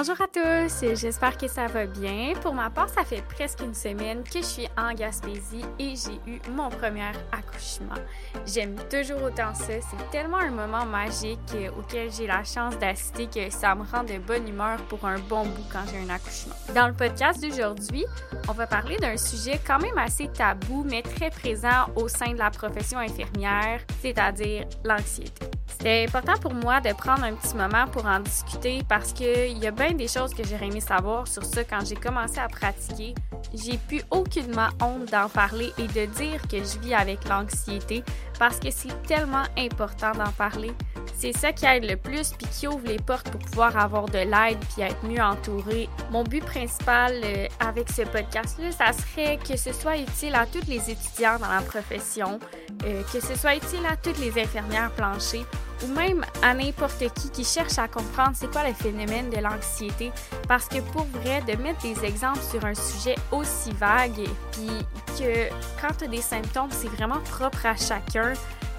Bonjour à tous, j'espère que ça va bien. Pour ma part, ça fait presque une semaine que je suis en Gaspésie et j'ai eu mon premier accouchement. J'aime toujours autant ça, c'est tellement un moment magique auquel j'ai la chance d'assister que ça me rend de bonne humeur pour un bon bout quand j'ai un accouchement. Dans le podcast d'aujourd'hui, on va parler d'un sujet quand même assez tabou mais très présent au sein de la profession infirmière, c'est-à-dire l'anxiété. C'était important pour moi de prendre un petit moment pour en discuter parce qu'il y a bien des choses que j'aurais aimé savoir sur ça quand j'ai commencé à pratiquer. J'ai plus aucunement honte d'en parler et de dire que je vis avec l'anxiété parce que c'est tellement important d'en parler. C'est ça qui aide le plus puis qui ouvre les portes pour pouvoir avoir de l'aide puis être mieux entouré. Mon but principal euh, avec ce podcast-là, ça serait que ce soit utile à tous les étudiants dans la profession, euh, que ce soit utile à toutes les infirmières planchées ou même à n'importe qui qui cherche à comprendre c'est quoi le phénomène de l'anxiété. Parce que pour vrai, de mettre des exemples sur un sujet aussi vague, puis que quand tu as des symptômes, c'est vraiment propre à chacun,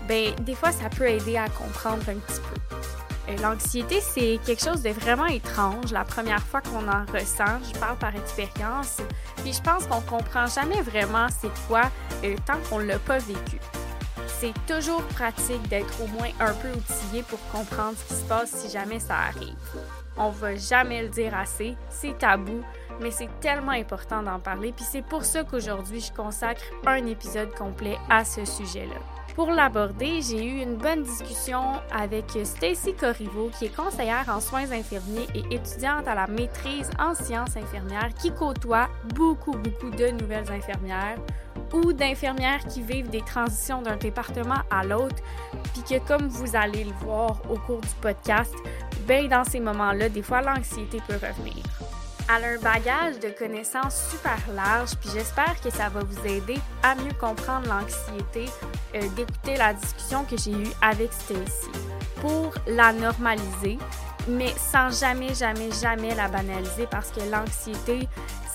ben des fois ça peut aider à comprendre un petit peu. Euh, l'anxiété, c'est quelque chose de vraiment étrange. La première fois qu'on en ressent, je parle par expérience, puis je pense qu'on comprend jamais vraiment c'est quoi euh, tant qu'on l'a pas vécu c'est toujours pratique d'être au moins un peu outillé pour comprendre ce qui se passe si jamais ça arrive. On va jamais le dire assez, c'est tabou, mais c'est tellement important d'en parler, puis c'est pour ça qu'aujourd'hui je consacre un épisode complet à ce sujet-là. Pour l'aborder, j'ai eu une bonne discussion avec Stacy Corriveau, qui est conseillère en soins infirmiers et étudiante à la maîtrise en sciences infirmières, qui côtoie beaucoup, beaucoup de nouvelles infirmières ou d'infirmières qui vivent des transitions d'un département à l'autre, puis que comme vous allez le voir au cours du podcast, ben dans ces moments-là, des fois l'anxiété peut revenir. Elle a un bagage de connaissances super large, puis j'espère que ça va vous aider à mieux comprendre l'anxiété, euh, d'écouter la discussion que j'ai eue avec Stacy pour la normaliser, mais sans jamais, jamais, jamais la banaliser parce que l'anxiété,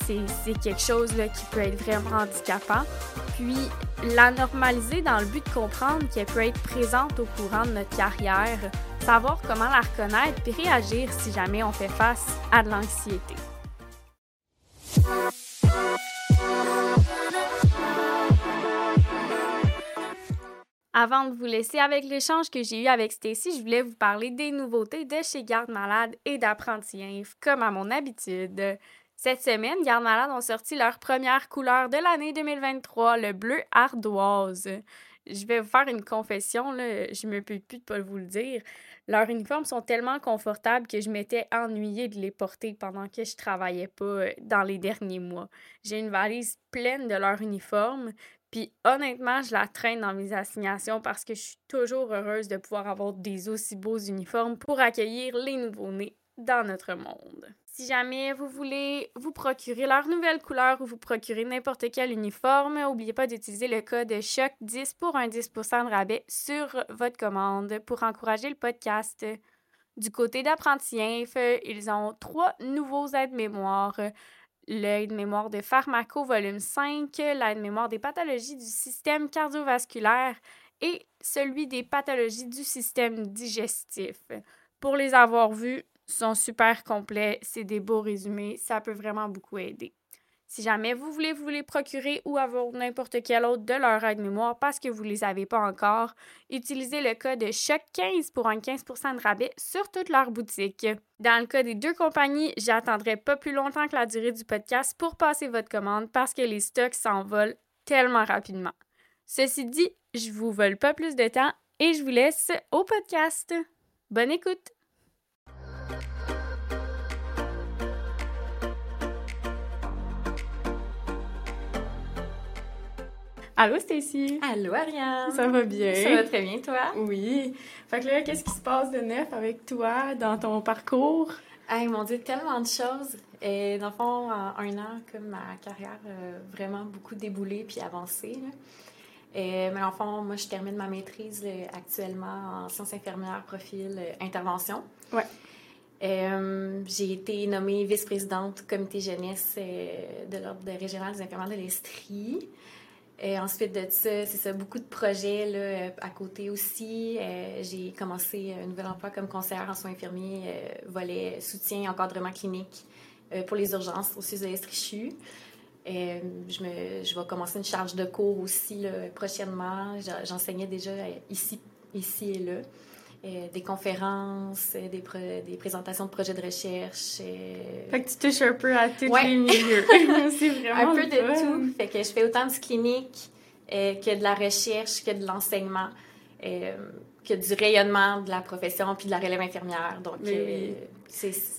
c'est quelque chose qui peut être vraiment handicapant. Puis la normaliser dans le but de comprendre qu'elle peut être présente au courant de notre carrière, savoir comment la reconnaître puis réagir si jamais on fait face à de l'anxiété. Avant de vous laisser avec l'échange que j'ai eu avec Stacy, je voulais vous parler des nouveautés de chez Garde Malade et d'Apprenti Inf, comme à mon habitude. Cette semaine, Garde Malade ont sorti leur première couleur de l'année 2023, le bleu ardoise. Je vais vous faire une confession, là, je me peux plus de pas vous le dire. Leurs uniformes sont tellement confortables que je m'étais ennuyée de les porter pendant que je travaillais pas euh, dans les derniers mois. J'ai une valise pleine de leurs uniformes, puis honnêtement, je la traîne dans mes assignations parce que je suis toujours heureuse de pouvoir avoir des aussi beaux uniformes pour accueillir les nouveaux-nés dans notre monde. Si jamais vous voulez vous procurer leur nouvelle couleur ou vous procurer n'importe quel uniforme, n'oubliez pas d'utiliser le code CHOC10 pour un 10% de rabais sur votre commande pour encourager le podcast. Du côté d'Apprenti Inf, ils ont trois nouveaux aides-mémoires. L'aide-mémoire de pharmaco volume 5, l'aide-mémoire des pathologies du système cardiovasculaire et celui des pathologies du système digestif. Pour les avoir vus, sont super complets, c'est des beaux résumés, ça peut vraiment beaucoup aider. Si jamais vous voulez vous les procurer ou avoir n'importe quel autre de leur aide-mémoire parce que vous ne les avez pas encore, utilisez le code CHOC15 pour un 15% de rabais sur toute leur boutique. Dans le cas des deux compagnies, j'attendrai pas plus longtemps que la durée du podcast pour passer votre commande parce que les stocks s'envolent tellement rapidement. Ceci dit, je vous vole pas plus de temps et je vous laisse au podcast. Bonne écoute! Allô Stacy? Allô Ariane. Ça va bien? Ça va très bien toi? Oui. Fait que là, qu'est-ce qui se passe de neuf avec toi dans ton parcours? Hey, mon Dieu, tellement de choses. Et dans le fond, en un an, comme ma carrière a vraiment beaucoup déboulé puis avancé. Et, mais en fond, moi, je termine ma maîtrise actuellement en sciences infirmières, profil euh, intervention. Ouais. Euh, j'ai été nommée vice-présidente comité jeunesse euh, de l'Ordre régional des infirmières de l'Estrie. Ensuite de ça, c'est ça, beaucoup de projets là, à côté aussi. j'ai commencé un nouvel emploi comme conseillère en soins infirmiers, volet soutien et encadrement clinique pour les urgences au CIUS de je, vais commencer une charge de cours aussi prochainement. J'enseignais déjà ici, ici et là. Euh, des conférences, euh, des, des, présentations de projets de recherche. Euh, fait que tu touches un peu à tous les milieux. c'est vraiment Un peu de tout. Fait que je fais autant du clinique que de la recherche, que de l'enseignement, que du rayonnement de la profession puis de la relève infirmière. Donc,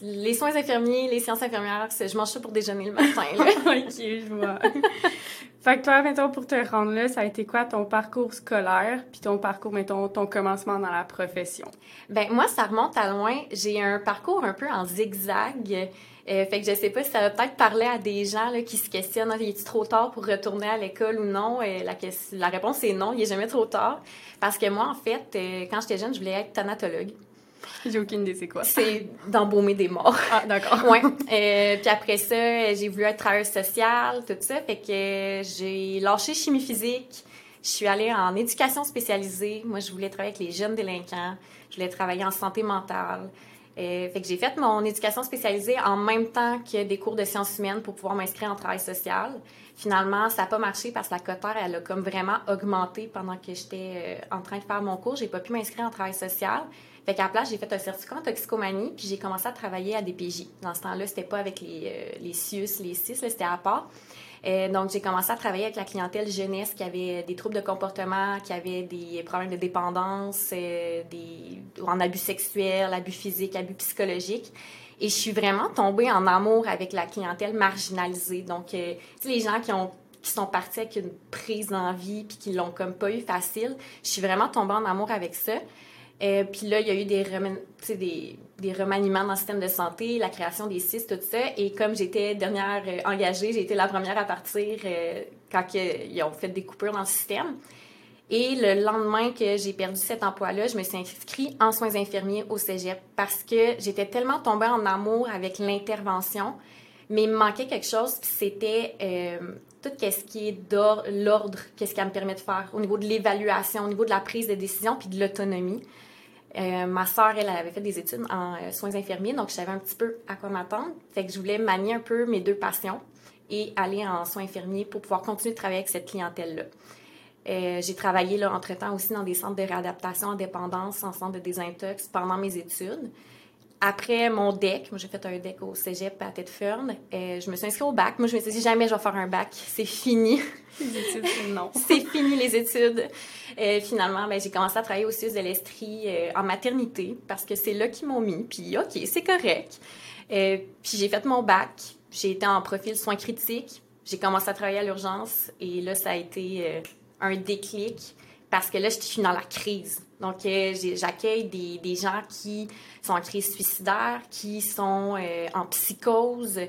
les soins infirmiers, les sciences infirmières, je mange ça pour déjeuner le matin. ok, je vois. Fait que toi, mettons, pour te rendre là, ça a été quoi ton parcours scolaire, puis ton parcours, mettons, ton commencement dans la profession? Ben moi, ça remonte à loin. J'ai un parcours un peu en zigzag. Euh, fait que je sais pas si ça va peut-être parler à des gens là, qui se questionnent est il trop tard pour retourner à l'école ou non? La, la réponse est non, il est jamais trop tard. Parce que moi, en fait, euh, quand j'étais jeune, je voulais être thanatologue. J'ai aucune idée c'est quoi. C'est d'embaumer des morts. Ah, d'accord. ouais. Euh, puis après ça, j'ai voulu être travailleuse sociale, tout ça. Fait que j'ai lâché chimie physique. Je suis allée en éducation spécialisée. Moi, je voulais travailler avec les jeunes délinquants. Je voulais travailler en santé mentale. Euh, fait que j'ai fait mon éducation spécialisée en même temps que des cours de sciences humaines pour pouvoir m'inscrire en travail social. Finalement, ça n'a pas marché parce que la cotère, elle a comme vraiment augmenté pendant que j'étais euh, en train de faire mon cours. J'ai pas pu m'inscrire en travail social. Fait qu'à la place, j'ai fait un certificat en toxicomanie, puis j'ai commencé à travailler à DPJ. Dans ce temps-là, c'était pas avec les, euh, les CIUS, les CIS, c'était à part. Euh, donc, j'ai commencé à travailler avec la clientèle jeunesse qui avait des troubles de comportement, qui avait des problèmes de dépendance, euh, des, en abus sexuel, abus physique, abus psychologique. Et je suis vraiment tombée en amour avec la clientèle marginalisée. Donc, euh, les gens qui ont qui sont partis avec une prise d'envie puis qui l'ont comme pas eu facile, je suis vraiment tombée en amour avec ça. Euh, puis là, il y a eu des, des, des, remaniements dans le système de santé, la création des CIS, tout ça. Et comme j'étais dernière euh, engagée, j'ai été la première à partir euh, quand ils ont fait des coupures dans le système. Et le lendemain que j'ai perdu cet emploi-là, je me suis inscrite en soins infirmiers au cégep parce que j'étais tellement tombée en amour avec l'intervention, mais il me manquait quelque chose, puis c'était tout ce qui est l'ordre, qu'est-ce qu'elle me permet de faire au niveau de l'évaluation, au niveau de la prise de décision, puis de l'autonomie. Euh, ma sœur, elle, avait fait des études en euh, soins infirmiers, donc je savais un petit peu à quoi m'attendre. Fait que je voulais manier un peu mes deux passions et aller en soins infirmiers pour pouvoir continuer de travailler avec cette clientèle-là. Euh, j'ai travaillé là, entre-temps aussi dans des centres de réadaptation en dépendance, en centre de désintox pendant mes études. Après mon DEC, moi j'ai fait un DEC au cégep à Tête Fern, je me suis inscrite au bac. Moi je me suis dit jamais je vais faire un bac, c'est fini. Les études, non. c'est fini les études. Euh, finalement, ben, j'ai commencé à travailler au CIUS de l'Estrie euh, en maternité parce que c'est là qu'ils m'ont mis. Puis, OK, c'est correct. Euh, puis, j'ai fait mon bac. J'ai été en profil soins critiques. J'ai commencé à travailler à l'urgence. Et là, ça a été un déclic parce que là, je suis dans la crise. Donc, j'accueille des, gens qui sont en crise suicidaire, qui sont en psychose,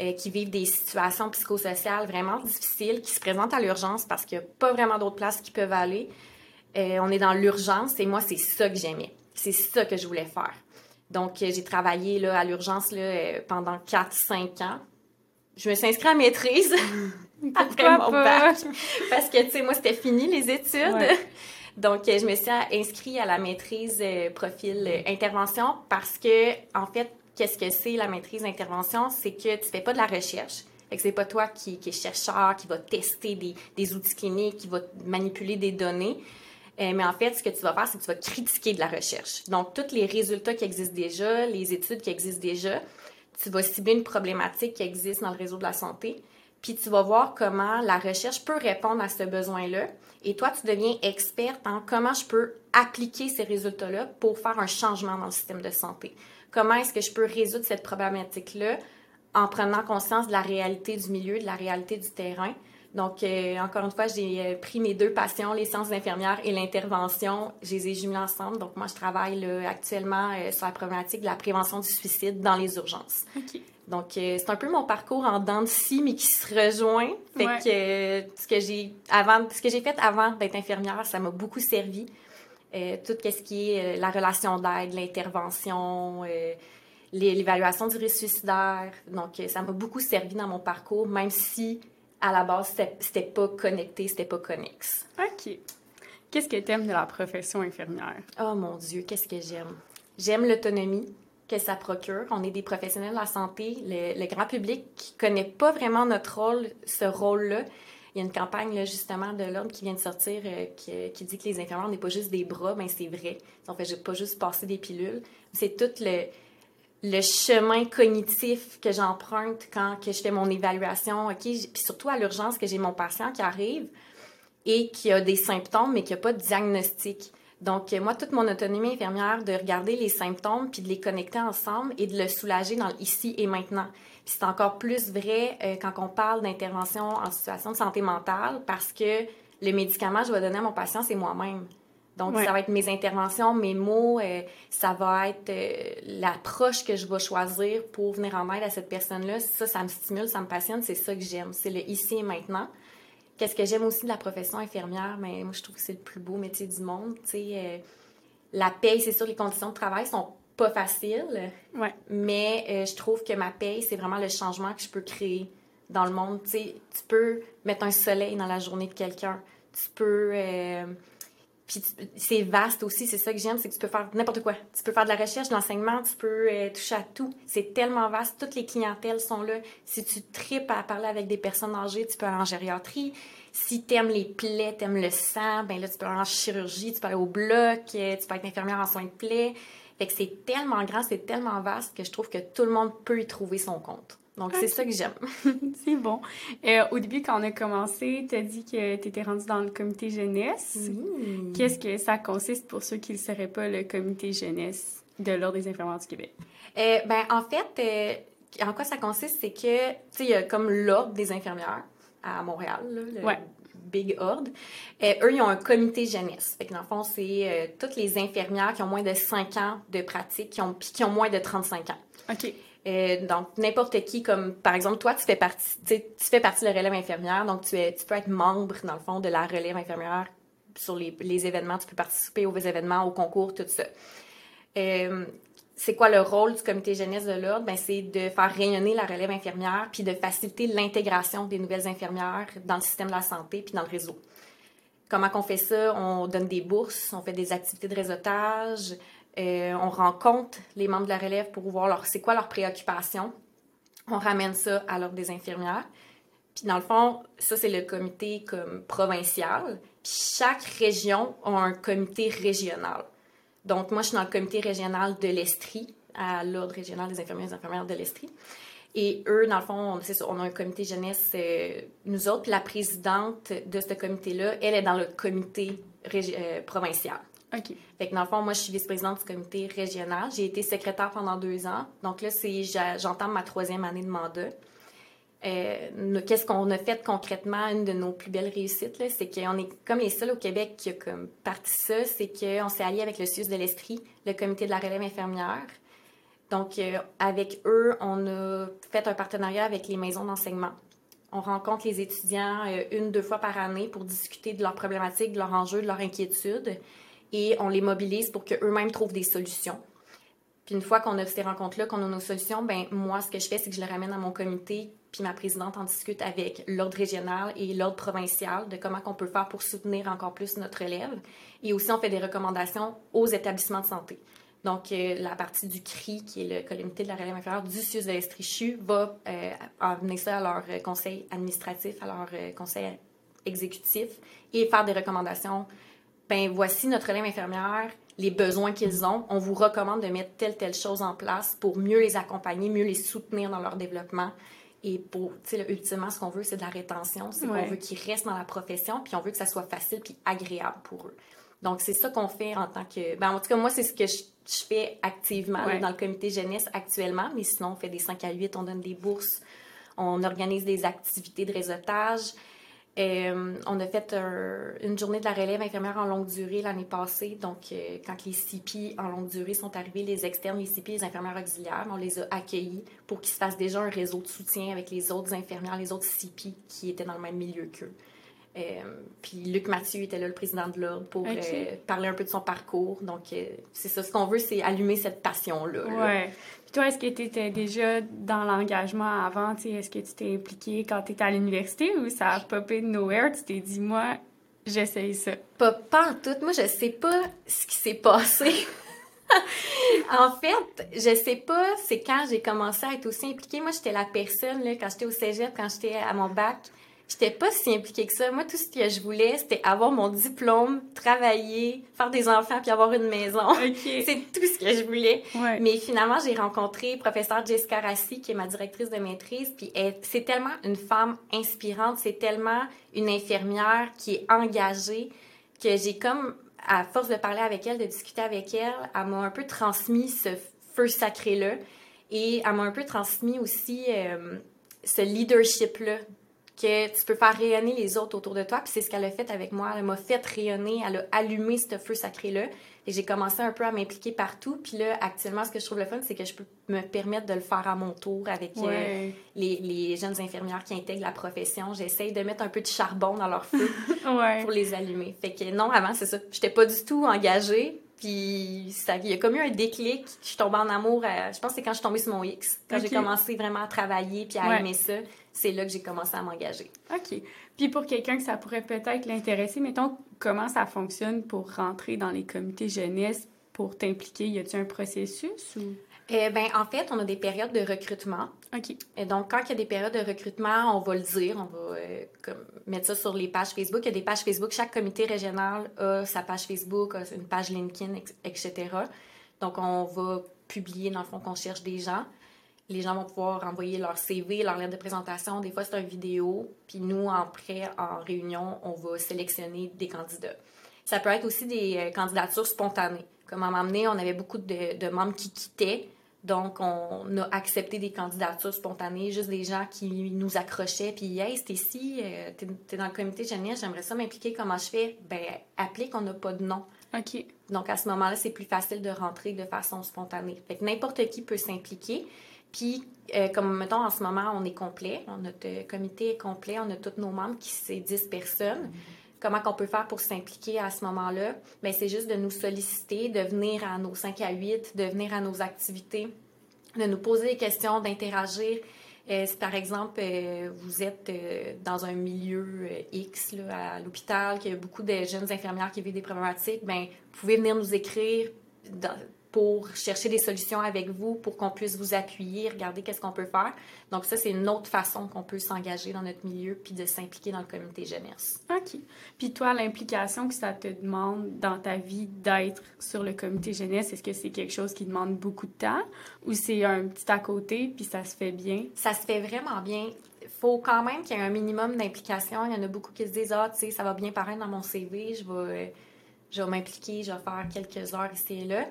euh, qui vivent des situations psychosociales vraiment difficiles, qui se présentent à l'urgence parce qu'il n'y a pas vraiment d'autres places qui peuvent aller. Euh, on est dans l'urgence et moi, c'est ça que j'aimais. C'est ça que je voulais faire. Donc, euh, j'ai travaillé là, à l'urgence pendant 4-5 ans. Je me suis inscrite à maîtrise après mon bac. Parce que, tu sais, moi, c'était fini les études. Donc, je me suis inscrite à la maîtrise profil intervention parce que, en fait, qu'est-ce que c'est la maîtrise d'intervention? C'est que tu fais pas de la recherche. Fait que c'est pas toi qui, qui est chercheur, qui va tester des, des, outils cliniques, qui va manipuler des données. Euh, mais en fait, ce que tu vas faire, c'est que tu vas critiquer de la recherche. Donc, tous les résultats qui existent déjà, les études qui existent déjà, tu vas cibler une problématique qui existe dans le réseau de la santé, puis tu vas voir comment la recherche peut répondre à ce besoin-là. Et toi, tu deviens experte en comment je peux appliquer ces résultats-là pour faire un changement dans le système de santé comment est-ce que je peux résoudre cette problématique-là en prenant conscience de la réalité du milieu, de la réalité du terrain? Donc, euh, encore une fois, j'ai euh, pris mes deux passions, les sciences infirmières et l'intervention. Je les ai jumelées ensemble. Donc, moi, je travaille actuellement euh, sur la problématique de la prévention du suicide dans les urgences. Donc, c'est un peu mon parcours en dents de scie, mais qui se rejoint. Fait que ce que j'ai avant, ce que j'ai fait avant d'être infirmière, ça m'a beaucoup servi. Euh, tout ce qui est euh, la relation d'aide, l'intervention, euh, l'évaluation du risque suicidaire. Donc, ça m'a beaucoup servi dans mon parcours, même si à la base, c'était pas connecté, c'était pas connexe. OK. Qu'est-ce que tu aimes de la profession infirmière? Oh mon Dieu, qu'est-ce que j'aime? J'aime l'autonomie que ça procure. On est des professionnels de la santé. Le, grand public qui connaît pas vraiment notre rôle, ce rôle-là. Il y a une campagne justement de l'ordre qui vient de sortir euh, qui, dit que les infirmières n'est pas juste des bras, ben c'est vrai. On fait pas juste passer des pilules. C'est tout le, le chemin cognitif que j'emprunte quand que je fais mon évaluation, OK? Puis surtout à l'urgence que j'ai mon patient qui arrive et qui a des symptômes mais qui n'a pas de diagnostic. Donc, moi, toute mon autonomie infirmière, de regarder les symptômes puis de les connecter ensemble et de le soulager dans l'ici et maintenant. Puis c'est encore plus vrai euh, quand on parle d'intervention en situation de santé mentale parce que le médicament que je vais donner à mon patient, c'est moi-même. Donc, ça va être mes interventions, mes mots, euh, ça va être euh, l'approche que je vais choisir pour venir en aide à cette personne-là. Ça, ça me stimule, ça me passionne, c'est ça que j'aime. C'est le ici et maintenant. Qu'est-ce que j'aime aussi de la profession infirmière? Mais ben, moi, je trouve que c'est le plus beau métier du monde. Euh, la paye, c'est sûr, les conditions de travail sont pas faciles. Mais euh, je trouve que ma paye, c'est vraiment le changement que je peux créer dans le monde. tu peux mettre un soleil dans la journée de quelqu'un. Tu peux. Puis c'est vaste aussi, c'est ça que j'aime, c'est que tu peux faire n'importe quoi. Tu peux faire de la recherche, de l'enseignement, tu peux euh, toucher à tout. C'est tellement vaste, toutes les clientèles sont là. Si tu tripes à parler avec des personnes âgées, tu peux aller en gériatrie. Si tu aimes les plaies, aimes le sang, ben là tu peux aller en chirurgie, tu peux aller au bloc, euh, tu peux être infirmière en soins de plaies. Fait que c'est tellement grand, c'est tellement vaste que je trouve que tout le monde peut y trouver son compte. Donc, c'est ça que j'aime. c'est bon. Euh, au début, quand on a commencé, tu as dit que tu étais rendue dans le comité jeunesse. Qu'est-ce que ça consiste pour ceux qui ne seraient pas le comité jeunesse de l'Ordre des infirmières du Québec? Euh, ben, en fait, euh, en quoi ça consiste, c'est que, tu sais, il y a comme l'Ordre des infirmières à Montréal, le Big Ordre. eux, ils ont un comité jeunesse. Fait que dans le fond, c'est toutes les infirmières qui ont moins de 5 ans de pratique, qui ont, qui ont moins de 35 ans. OK. Euh, donc, n'importe qui, comme par exemple, toi, tu fais partie, tu fais partie de la relève infirmière, donc tu, peux être membre, dans le fond, de la relève infirmière sur les, les événements, tu peux participer aux événements, aux concours, tout ça. Euh, c'est quoi le rôle du comité jeunesse de l'ordre? Ben, c'est de faire rayonner la relève infirmière, puis de faciliter l'intégration des nouvelles infirmières dans le système de la santé, puis dans le réseau. Comment qu'on fait ça? On donne des bourses, on fait des activités de réseautage, euh, on rencontre les membres de la relève pour voir leur, c'est quoi leurs préoccupations. On ramène ça à l'ordre des infirmières. Puis dans le fond, ça c'est le comité comme provincial. Puis chaque région a un comité régional. Donc moi je suis dans le comité régional de l'Estrie, à l'ordre régional des infirmières et infirmières de l'Estrie. Et eux, dans le fond, on a un comité jeunesse, euh, nous autres. La présidente de ce comité-là, elle est dans le comité euh, provincial. OK. Fait que dans le fond, moi, je suis vice-présidente du comité régional. J'ai été secrétaire pendant deux ans. Donc là, c'est, ma troisième année de mandat. Euh, qu'est-ce qu'on a fait concrètement? Une de nos plus belles réussites, c'est qu'on est comme les seuls au Québec qui a comme parti ça, c'est qu'on s'est allié avec le CIUS de l'Estrie, le comité de la relève infirmière. Donc, euh, avec eux, on a fait un partenariat avec les maisons d'enseignement. On rencontre les étudiants euh, une, deux fois par année pour discuter de leurs problématiques, de leurs enjeux, de leurs inquiétudes et on les mobilise pour qu'eux-mêmes trouvent des solutions. Puis une fois qu'on a ces rencontres-là, qu'on a nos solutions, ben moi, ce que je fais, c'est que je les ramène à mon comité, puis ma présidente en discute avec l'ordre régional et l'ordre provincial de comment on peut faire pour soutenir encore plus notre élève. Et aussi, on fait des recommandations aux établissements de santé. Donc, euh, la partie du CRI, qui est le comité de la relève inférieure du CIUS de l'Estrichu, va euh, amener ça à leur euh, conseil administratif, à leur conseil exécutif et faire des recommandations ben voici notre relève infirmière, les besoins qu'ils ont. On vous recommande de mettre telle, telle chose en place pour mieux les accompagner, mieux les soutenir dans leur développement. Et pour, tu sais, ultimement, ce qu'on veut, c'est de la rétention. C'est qu'on veut qu'ils restent dans la profession, puis on veut que ça soit facile puis agréable pour eux. Donc, c'est ça qu'on fait en tant que... Ben, en tout cas, moi, c'est ce que je, fais activement dans le comité jeunesse actuellement. Mais sinon, on fait des 5 à 8, on donne des bourses, on organise des activités de réseautage. Euh, on a fait une journée de la relève infirmière en longue durée l'année passée. Donc, euh, quand les CP en longue durée sont arrivés, les externes, les CP, les infirmières auxiliaires, on les a accueillis pour qu'ils se fassent déjà un réseau de soutien avec les autres infirmières, les autres CP qui étaient dans le même milieu qu'eux. puis Luc Mathieu était là, le président de l'Ordre, pour parler un peu de son parcours. Donc, c'est ça. Ce qu'on veut, c'est allumer cette passion-là. Ouais. Toi, est-ce que tu étais déjà dans l'engagement avant? Est-ce que tu t'es impliqué quand tu étais à l'université ou ça a popé de nowhere? Tu t'es dit, moi, j'essaye ça? Pas, pas en tout. Moi, je sais pas ce qui s'est passé. en fait, je sais pas, c'est quand j'ai commencé à être aussi impliquée. Moi, j'étais la personne, là, quand j'étais au cégep, quand j'étais à mon bac, j'étais pas si impliquée que ça. Moi, tout ce que je voulais, c'était avoir mon diplôme, travailler, faire des enfants, puis avoir une maison. c'est tout ce que je voulais. Mais finalement, j'ai rencontré professeur Jessica Rassi, qui est ma directrice de maîtrise, puis c'est tellement une femme inspirante, c'est tellement une infirmière qui est engagée que j'ai comme à force de parler avec elle, de discuter avec elle, elle m'a un peu transmis ce feu sacré-là et elle m'a un peu transmis aussi euh, ce leadership-là que tu peux faire rayonner les autres autour de toi. Puis c'est ce qu'elle a fait avec moi. Elle m'a fait rayonner, elle a allumé ce feu sacré-là. Et j'ai commencé un peu à m'impliquer partout. Puis là, actuellement, ce que je trouve le fun, c'est que je peux me permettre de le faire à mon tour avec euh, les, les, jeunes infirmières qui intègrent la profession. J'essaye de mettre un peu de charbon dans leur feu pour les allumer. Fait que non, avant, c'est ça. J'étais pas du tout engagée. Puis ça, il y a comme eu un déclic. Je suis tombée en amour. je pense que c'est quand je suis tombée sur mon X. Quand j'ai commencé vraiment à travailler puis à aimer ça, c'est là que j'ai commencé à m'engager. OK. Puis pour quelqu'un que ça pourrait peut-être l'intéresser, mettons, comment ça fonctionne pour rentrer dans les comités jeunesse, pour t'impliquer? Y a-t-il un processus ou... Eh ben, en fait, on a des périodes de recrutement. OK. Et donc, quand il y a des périodes de recrutement, on va le dire, on va euh, comme, mettre ça sur les pages Facebook. Il y a des pages Facebook. Chaque comité régional a sa page Facebook, a une page LinkedIn, etc. Donc, on va publier, dans le fond, qu'on cherche des gens les gens vont pouvoir envoyer leur CV, leur lettre de présentation. Des fois, c'est une vidéo. Puis nous, après, en réunion, on va sélectionner des candidats. Ça peut être aussi des euh, candidatures spontanées. Comme à m'amener, on avait beaucoup de, membres qui quittaient. Donc, on a accepté des candidatures spontanées, juste des gens qui nous accrochaient. Puis, hey, ici, euh, t'es es dans le comité jeunesse, j'aimerais ça m'impliquer. Comment je fais? Ben, applique, on n'a pas de nom. OK. Donc, à ce moment-là, c'est plus facile de rentrer de façon spontanée. Fait que n'importe qui peut s'impliquer. Puis, euh, comme mettons, en ce moment, on est complet, notre comité est complet, on a tous nos membres qui c'est 10 personnes. Comment qu'on peut faire pour s'impliquer à ce moment-là? Bien, c'est juste de nous solliciter, de venir à nos 5 à 8, de venir à nos activités, de nous poser des questions, d'interagir. Euh, si par exemple euh, vous êtes dans un milieu X là, à l'hôpital, qu'il y a beaucoup de jeunes infirmières qui vivent des problématiques, bien, vous pouvez venir nous écrire pour chercher des solutions avec vous, pour qu'on puisse vous appuyer, regarder qu'est-ce qu'on peut faire. Donc ça, c'est une autre façon qu'on peut s'engager dans notre milieu puis de s'impliquer dans le comité jeunesse. OK. Puis toi, l'implication que ça te demande dans ta vie d'être sur le comité jeunesse, est-ce que c'est quelque chose qui demande beaucoup de temps ou c'est un petit à côté puis ça se fait bien? Ça se fait vraiment bien. Il faut quand même qu'il y ait un minimum d'implication. Il y en a beaucoup qui se disent, ah, tu sais, ça va bien paraître dans mon CV, je vais, je vais m'impliquer, je vais faire quelques heures ici et là.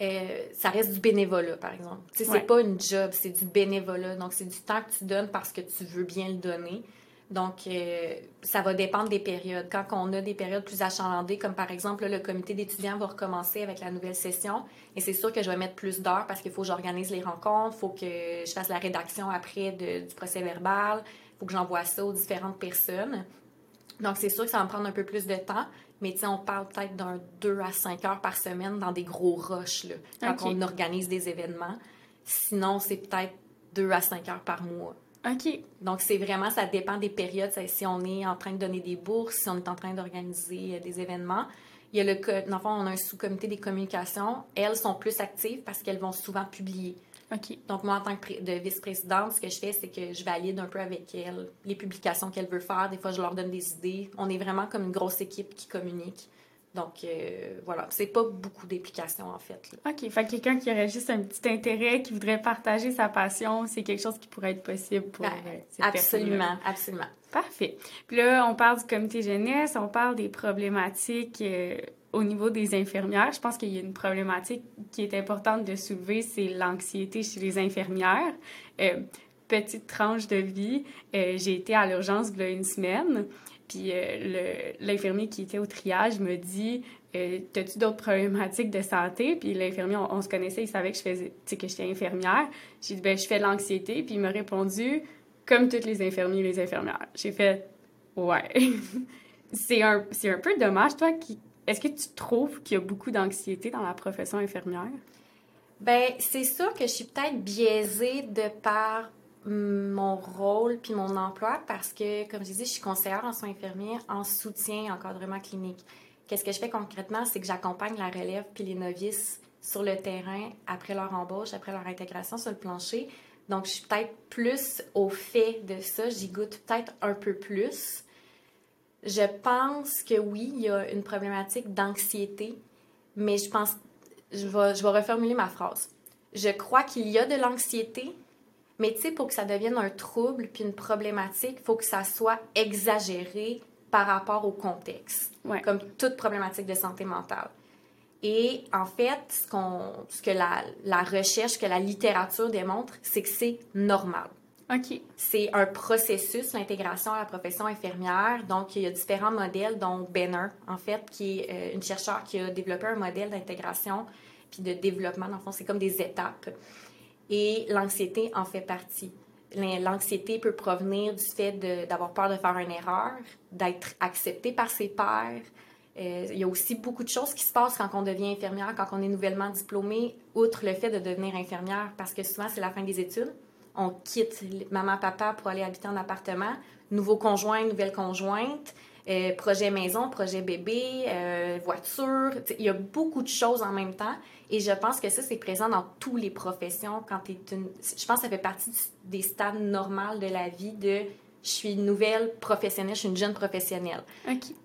Euh, ça reste du bénévolat, par exemple. Ce C'est pas une job, c'est du bénévolat. Donc, c'est du temps que tu donnes parce que tu veux bien le donner. Donc, euh, ça va dépendre des périodes. Quand on a des périodes plus achalandées, comme par exemple, le comité d'étudiants va recommencer avec la nouvelle session, et c'est sûr que je vais mettre plus d'heures parce qu'il faut que j'organise les rencontres, il faut que je fasse la rédaction après du procès verbal, il faut que j'envoie ça aux différentes personnes. Donc, c'est sûr que ça va me prendre un peu plus de temps, mais on parle peut-être d'un 2 à 5 heures par semaine dans des gros rushs, là, quand on organise des événements. Sinon, c'est peut-être 2 à 5 heures par mois. OK. Donc, c'est vraiment, ça dépend des périodes. Si on est en train de donner des bourses, si on est en train d'organiser euh, des événements. Il y a le, dans le fond, on a un sous-comité des communications. Elles sont plus actives parce qu'elles vont souvent publier. Donc, moi, en tant que de vice-présidente, ce que je fais, c'est que je valide un peu avec elle les publications qu'elle veut faire. Des fois, je leur donne des idées. On est vraiment comme une grosse équipe qui communique. Donc, euh, voilà. C'est pas beaucoup d'implications, en fait. OK. Fait quelqu'un qui aurait juste un petit intérêt, qui voudrait partager sa passion, c'est quelque chose qui pourrait être possible pour ben, euh, cette Absolument, absolument. Parfait. Puis là, on parle du comité jeunesse, on parle des problématiques euh, au niveau des infirmières, je pense qu'il y a une problématique qui est importante de soulever, c'est l'anxiété chez les infirmières. Euh, petite tranche de vie, euh, j'ai été à l'urgence il y a une semaine, puis euh, l'infirmier qui était au triage me dit T'as-tu d'autres problématiques de santé Puis l'infirmier, on, se connaissait, il savait que je faisais, que j'étais infirmière. J'ai dit ben, Je fais de l'anxiété, puis il m'a répondu Comme toutes les infirmiers et les infirmières. J'ai fait Ouais. c'est un, un peu dommage, toi, qui... Est-ce que tu trouves qu'il y a beaucoup d'anxiété dans la profession infirmière? Ben, c'est sûr que je suis peut-être biaisée de par mon rôle puis mon emploi parce que, comme je disais, je suis conseillère en soins infirmiers en soutien encadrement clinique. Qu'est-ce que je fais concrètement? C'est que j'accompagne la relève puis les novices sur le terrain après leur embauche, après leur intégration sur le plancher. Donc, je suis peut-être plus au fait de ça. J'y goûte peut-être un peu plus. Je pense que oui, il y a une problématique d'anxiété, mais je pense, je vais, je vais reformuler ma phrase. Je crois qu'il y a de l'anxiété, mais tu sais, pour que ça devienne un trouble puis une problématique, il faut que ça soit exagéré par rapport au contexte, comme toute problématique de santé mentale. Et en fait, ce, ce que la, la, recherche, que la littérature démontre, c'est que c'est normal. OK. C'est un processus, l'intégration à la profession infirmière. Donc, il y a différents modèles, dont Benner, en fait, qui est euh, une chercheure qui a développé un modèle d'intégration puis de développement. Dans le fond, c'est comme des étapes et l'anxiété en fait partie. L'anxiété peut provenir du fait d'avoir peur de faire une erreur, d'être accepté par ses pairs. Euh, il y a aussi beaucoup de choses qui se passent quand on devient infirmière, quand on est nouvellement diplômé, outre le fait de devenir infirmière, parce que souvent c'est la fin des études. On quitte maman, papa pour aller habiter en appartement, nouveau conjoint, nouvelle conjointe. Euh, projet maison, projet bébé, euh, voiture. Il y a beaucoup de choses en même temps. Et je pense que ça, c'est présent dans toutes les professions. Quand es une... Je pense que ça fait partie des stades normaux de la vie de je suis une nouvelle professionnelle, je suis une jeune professionnelle.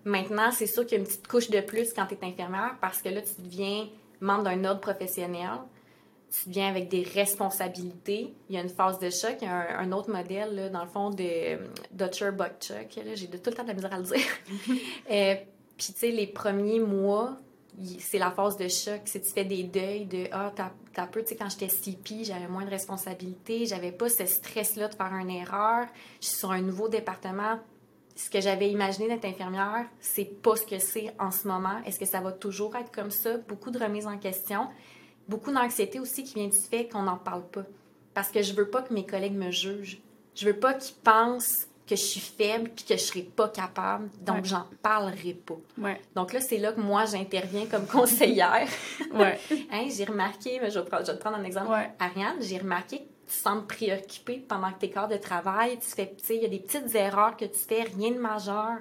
Maintenant, c'est sûr qu'il y a une petite couche de plus quand tu es infirmière parce que là, tu deviens membre d'un ordre professionnel tu viens avec des responsabilités. Il y a une phase de choc. Il y a un, autre modèle, là, dans le fond, de euh, Dutcher Buckchuck. J'ai tout le temps de la misère à le dire. euh, Puis, tu sais, les premiers mois, c'est la phase de choc. C'est tu fais des deuils de Ah, t'as peu, tu sais, quand j'étais CP, j'avais moins de responsabilités. J'avais pas ce stress-là de faire une erreur. Je suis sur un nouveau département. Ce que j'avais imaginé d'être infirmière, c'est pas ce que c'est en ce moment. Est-ce que ça va toujours être comme ça? Beaucoup de remises en question beaucoup d'anxiété aussi qui vient du fait qu'on n'en parle pas. Parce que je veux pas que mes collègues me jugent. Je veux pas qu'ils pensent que je suis faible puis que je serai pas capable, donc j'en parlerai pas. Ouais. Donc là, c'est là que moi, j'interviens comme conseillère. ouais. hein, j'ai remarqué, mais je, vais, te prendre un exemple. Ariane, j'ai remarqué que tu sembles préoccupée pendant que tes corps de travail, tu fais, tu sais, il y a des petites erreurs que tu fais, rien de majeur.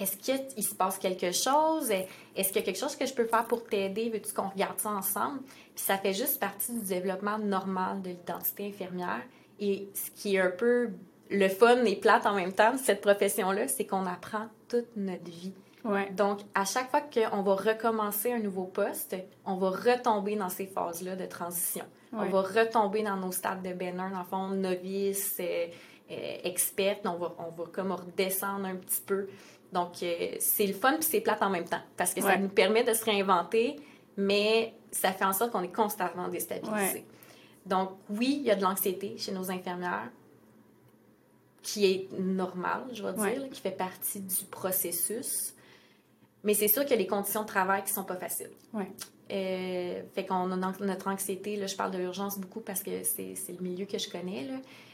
Est-ce qu'il se passe quelque chose? Est-ce qu'il y a quelque chose que je peux faire pour t'aider? Veux-tu qu'on regarde ça ensemble? Puis ça fait juste partie du développement normal de l'identité infirmière. Et ce qui est un peu le fun et plate en même temps de cette profession-là, c'est qu'on apprend toute notre vie. Ouais. Donc, à chaque fois qu'on va recommencer un nouveau poste, on va retomber dans ces phases-là de transition. On va retomber dans nos stades de Benner, dans le fond, novice, euh, euh, expert. On va, on va comme redescendre un petit peu. Donc, euh, c'est le fun puis c'est plate en même temps parce que ça nous permet de se réinventer, mais ça fait en sorte qu'on est constamment déstabilisé. Donc, oui, il y a de l'anxiété chez nos infirmières qui est normale, je vais dire, qui fait partie du processus. Mais c'est sûr qu'il y a les conditions de travail qui sont pas faciles. Euh, fait qu'on a notre anxiété, là, je parle de l'urgence beaucoup parce que c'est le milieu que je connais.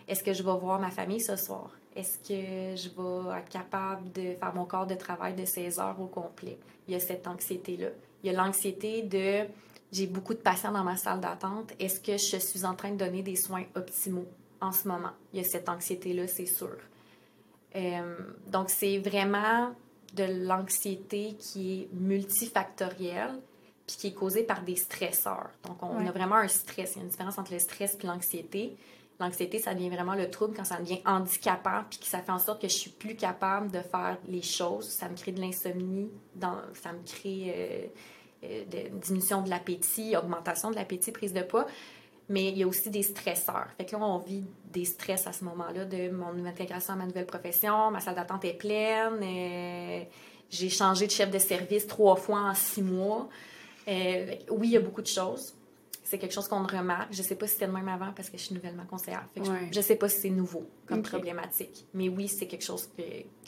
Est-ce que je vais voir ma famille ce soir? Est-ce que je vais être capable de faire mon corps de travail de 16 heures au complet? Il y a cette anxiété-là. Il y a l'anxiété de j'ai beaucoup de patients dans ma salle d'attente. Est-ce que je suis en train de donner des soins optimaux en ce moment? Il y a cette anxiété-là, c'est sûr. Euh, donc, c'est vraiment de l'anxiété qui est multifactorielle puis qui est causée par des stresseurs. Donc, on a vraiment un stress. Il y a une différence entre le stress et l'anxiété. L'anxiété, ça devient vraiment le trouble quand ça devient handicapant, puis que ça fait en sorte que je suis plus capable de faire les choses. Ça me crée de l'insomnie, ça me crée euh, euh, diminution de l'appétit, augmentation de l'appétit, prise de poids. Mais il y a aussi des stresseurs. Fait que là, on vit des stress à ce moment-là de mon intégration à ma nouvelle profession, ma salle d'attente est pleine, euh, j'ai changé de chef de service trois fois en six mois. oui, il y a beaucoup de choses c'est quelque chose qu'on remarque. Je sais pas si c'était le même avant parce que je suis nouvellement conseillère. je, ne sais pas si c'est nouveau comme problématique. Mais oui, c'est quelque chose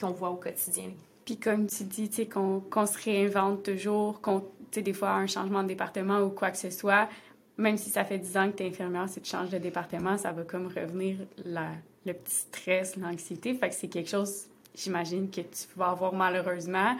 qu'on voit au quotidien. Puis comme tu dis, tu qu'on se réinvente toujours, qu'on, des fois, un changement de département ou quoi que ce soit, même si ça fait 10 ans que tu es infirmière, si tu changes de département, ça va comme revenir la, le petit stress, l'anxiété. Fait que c'est quelque chose j'imagine que tu vas avoir malheureusement.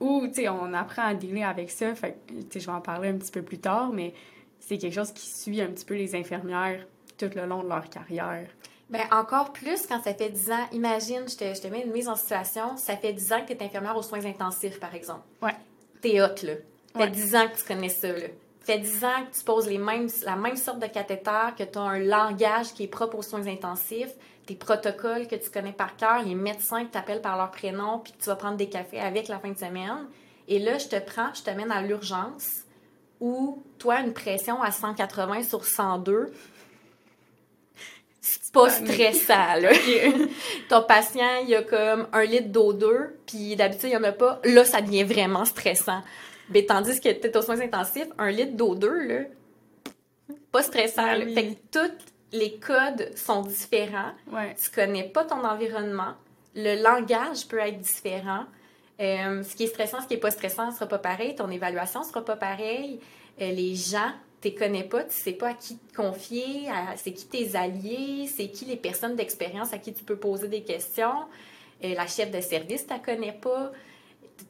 Ou, tu sais, on apprend à dealer avec ça. Fait tu sais, je vais en parler un petit peu plus tard, mais c'est quelque chose qui suit un petit peu les infirmières tout le long de leur carrière. Bien, encore plus quand ça fait 10 ans. Imagine, je te, je te mets une mise en situation, ça fait 10 ans que tu es infirmière aux soins intensifs, par exemple. Ouais. T'es hot, là. Ça fait Ouais. 10 ans que tu connais ça, là. Ça fait 10 ans que tu poses les mêmes, la même sorte de cathéter, que tu as un langage qui est propre aux soins intensifs, tes protocoles que tu connais par cœur, les médecins que tu appelles par leur prénom, puis que tu vas prendre des cafés avec la fin de semaine. Et là, je te prends, je te mène à l'urgence où, toi, une pression à 180 sur 102, c'est pas stressant, là. Ton patient, il a comme un litre d'O2, puis d'habitude, il n'y en a pas. Là, ça devient vraiment stressant. Mais tandis que tu aux soins intensifs, un litre d'O2, là, pas stressant. Ah oui. Fait que tous les codes sont différents. Ouais. Tu connais pas ton environnement. Le langage peut être différent. Euh, ce qui est stressant, ce qui est pas stressant, sera pas pareil. Ton évaluation sera pas pareille. Euh, les gens, tu les connais pas, tu sais pas à qui te confier, c'est qui tes alliés, c'est qui les personnes d'expérience à qui tu peux poser des questions. Euh, la chef de service, tu la connais pas.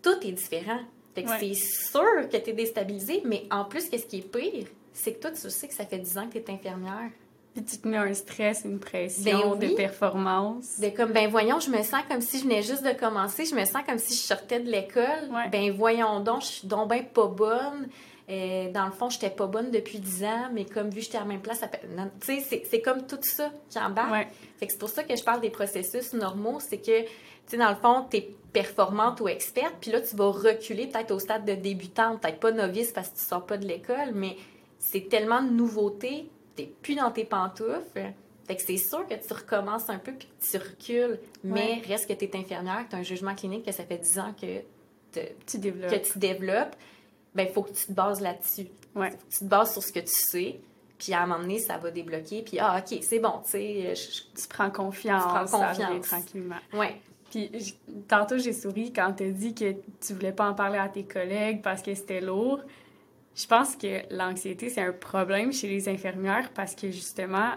Tout est différent. Ouais. c'est sûr que tu es déstabilisé, mais en plus, qu'est-ce qui est pire? C'est que toi, tu sais que ça fait 10 ans que tu es infirmière. Puis tu te mets un stress, une pression Ben oui. de performance. De comme, ben voyons, je me sens comme si je venais juste de commencer, je me sens comme si je sortais de l'école. Ouais. Ben voyons donc, je suis donc ben pas bonne. Euh, dans le fond, j'étais pas bonne depuis 10 ans, mais comme vu j'étais à la même place, ça tu sais, c'est- c'est comme tout ça qui embarque. Ouais. Fait que c'est pour ça que je parle des processus normaux, c'est que, tu sais, dans le fond, tu es performante ou experte, puis là, tu vas reculer peut-être au stade de débutante, peut-être pas novice parce que tu sors pas de l'école, mais c'est tellement de nouveautés, t'es plus dans tes pantoufles. Fait que c'est sûr que tu recommences un peu puis que tu recules, mais reste que tu es infirmière, que tu as un jugement clinique, que ça fait 10 ans que, te- Tu développes. que tu développes, ben il faut que tu te bases là-dessus. Ouais. Faut que tu te bases sur ce que tu sais, puis à un moment donné, ça va débloquer, puis ah, OK, c'est bon, tu sais, je- Tu prends confiance. Tu prends Ça vient confiance. tranquillement. ouais. Puis tantôt, j'ai souri quand tu dit que tu voulais pas en parler à tes collègues parce que c'était lourd. Je pense que l'anxiété, c'est un problème chez les infirmières parce que justement,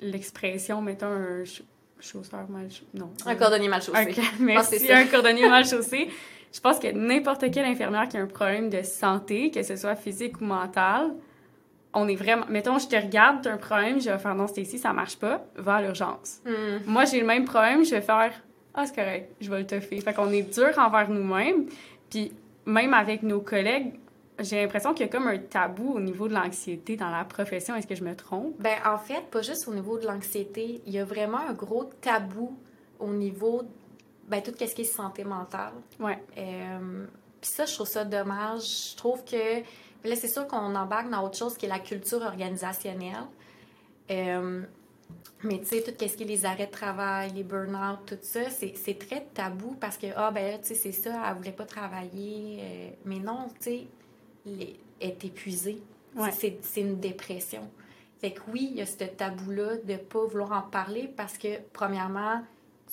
l'expression, mettons un ch- chausseur mal chaussé. Non. Un cordonnier mal chaussé. Un, merci, c'est un cordonnier mal chaussé. Je pense que n'importe quelle infirmière qui a un problème de santé, que ce soit physique ou mental, on est vraiment. Mettons, je te regarde, tu as un problème, je vais faire non, Stacy, ça marche pas, va à l'urgence. Hmm. Moi, j'ai le même problème, je vais faire Ah, c'est correct, je vais le toffer. Fait qu'on est dur envers nous-mêmes. Puis, même avec nos collègues, j'ai l'impression qu'il y a comme un tabou au niveau de l'anxiété dans la profession. Est-ce que je me trompe? Ben, en fait, pas juste au niveau de l'anxiété, il y a vraiment un gros tabou au niveau, ben, tout ce qui est santé mentale. Ouais. Euh, Puis ça, je trouve ça dommage. Je trouve que, là, c'est sûr qu'on embarque dans autre chose qui est la culture organisationnelle. Euh, mais tu sais, tout ce qui est les arrêts de travail, les burn-out, tout ça, c'est très tabou parce que, ah, ben tu sais, c'est ça, elle voulait pas travailler. euh, mais non, tu sais, les- elle est épuisée. Ouais. C'est une dépression. Fait que oui, il y a ce tabou-là de pas vouloir en parler parce que, premièrement,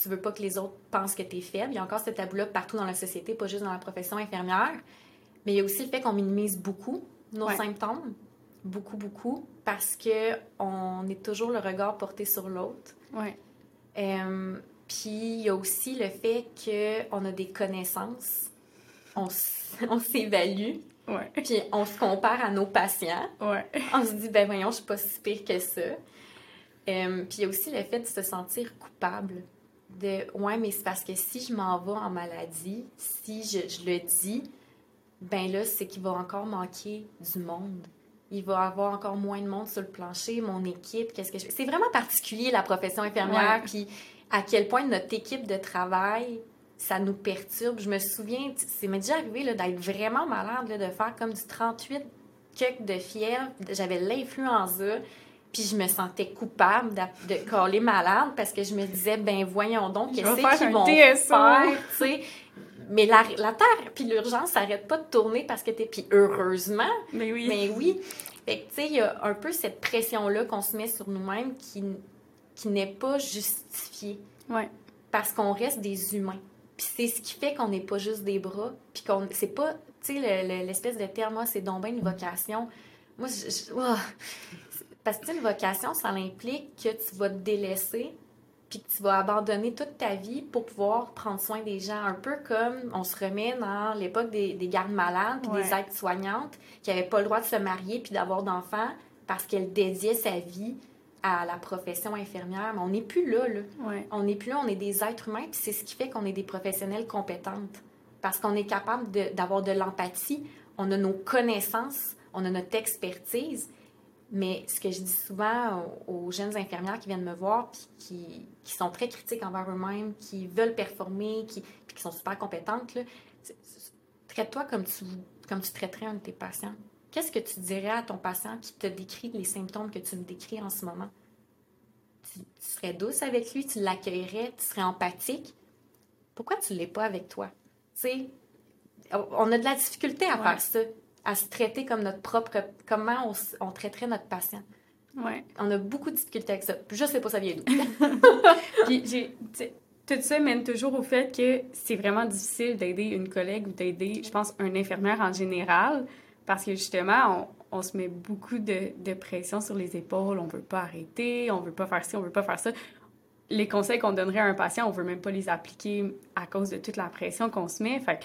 tu veux pas que les autres pensent que tu es faible. Il y a encore ce tabou-là partout dans la société, pas juste dans la profession infirmière. Mais il y a aussi le fait qu'on minimise beaucoup nos Ouais. symptômes. Beaucoup, beaucoup. Parce que on est toujours le regard porté sur l'autre. Ouais. Euh, puis il y a aussi le fait qu'on a des connaissances. On s'évalue. Ouais. Puis on se compare à nos patients Ouais. on se dit, ben voyons, je suis pas si pire que ça. Euh, puis il y a aussi le fait de se sentir coupable. De, ouais, mais c'est parce que si je m'en vais en maladie, si je, je le dis, ben là, c'est qu'il va encore manquer du monde. Il va avoir encore moins de monde sur le plancher, mon équipe, qu'est-ce que je? C'est vraiment particulier, la profession infirmière, puis à quel point notre équipe de travail, ça nous perturbe. Je me souviens, c'est m'est déjà arrivé d'être vraiment malade, là, de faire comme du 38 cucs de fièvre. J'avais l'influenza, puis je me sentais coupable de coller malade parce que je me disais, ben voyons donc, qu'est-ce qu'ils vont TSO. faire. Mais la, la Terre puis l'urgence s'arrête pas de tourner parce que t'es... Puis heureusement, Mais oui. mais oui. Fait que, tu sais, il y a un peu cette pression-là qu'on se met sur nous-mêmes qui, qui n'est pas justifiée Ouais. parce qu'on reste des humains. Puis c'est ce qui fait qu'on n'est pas juste des bras, puis qu'on c'est pas, tu sais, le- le- l'espèce de terme, ah, c'est donc bien une vocation. Moi, je, je- ouah. parce que une vocation, ça implique que tu vas te délaisser, puis que tu vas abandonner toute ta vie pour pouvoir prendre soin des gens. Un peu comme on se remet dans l'époque des, gardes malades, puis des aides-soignantes qui n'avaient pas le droit de se marier puis d'avoir d'enfants parce qu'elles dédiaient sa vie à la profession infirmière. Mais on n'est plus là, là. On n'est plus là, on est des êtres humains, puis c'est ce qui fait qu'on est des professionnels compétentes. Parce qu'on est capable d'avoir de l'empathie, on a nos connaissances, on a notre expertise, mais ce que je dis souvent aux, jeunes infirmières qui viennent me voir, puis qui, sont très critiques envers eux-mêmes, qui veulent performer, qui, puis qui sont super compétentes, traite-toi comme tu, comme tu traiterais un de tes patients. Qu'est-ce que tu dirais à ton patient qui te décrit les symptômes que tu me décris en ce moment? Tu, serais douce avec lui, tu l'accueillerais, tu serais empathique. Pourquoi tu ne l'es pas avec toi? Tu sais, on a de la difficulté à faire ça à se traiter comme notre propre. Comment on, traiterait notre patient. Ouais. On a beaucoup de difficultés avec ça. Je sais pas ça vient d'où. Puis j'ai. Tout ça mène toujours au fait que c'est vraiment difficile d'aider une collègue ou d'aider, je pense, un infirmière en général, parce que justement, on, se met beaucoup de, pression sur les épaules. On veut pas arrêter, on veut pas faire ci, on veut pas faire ça. Les conseils qu'on donnerait à un patient, on veut même pas les appliquer à cause de toute la pression qu'on se met. Fait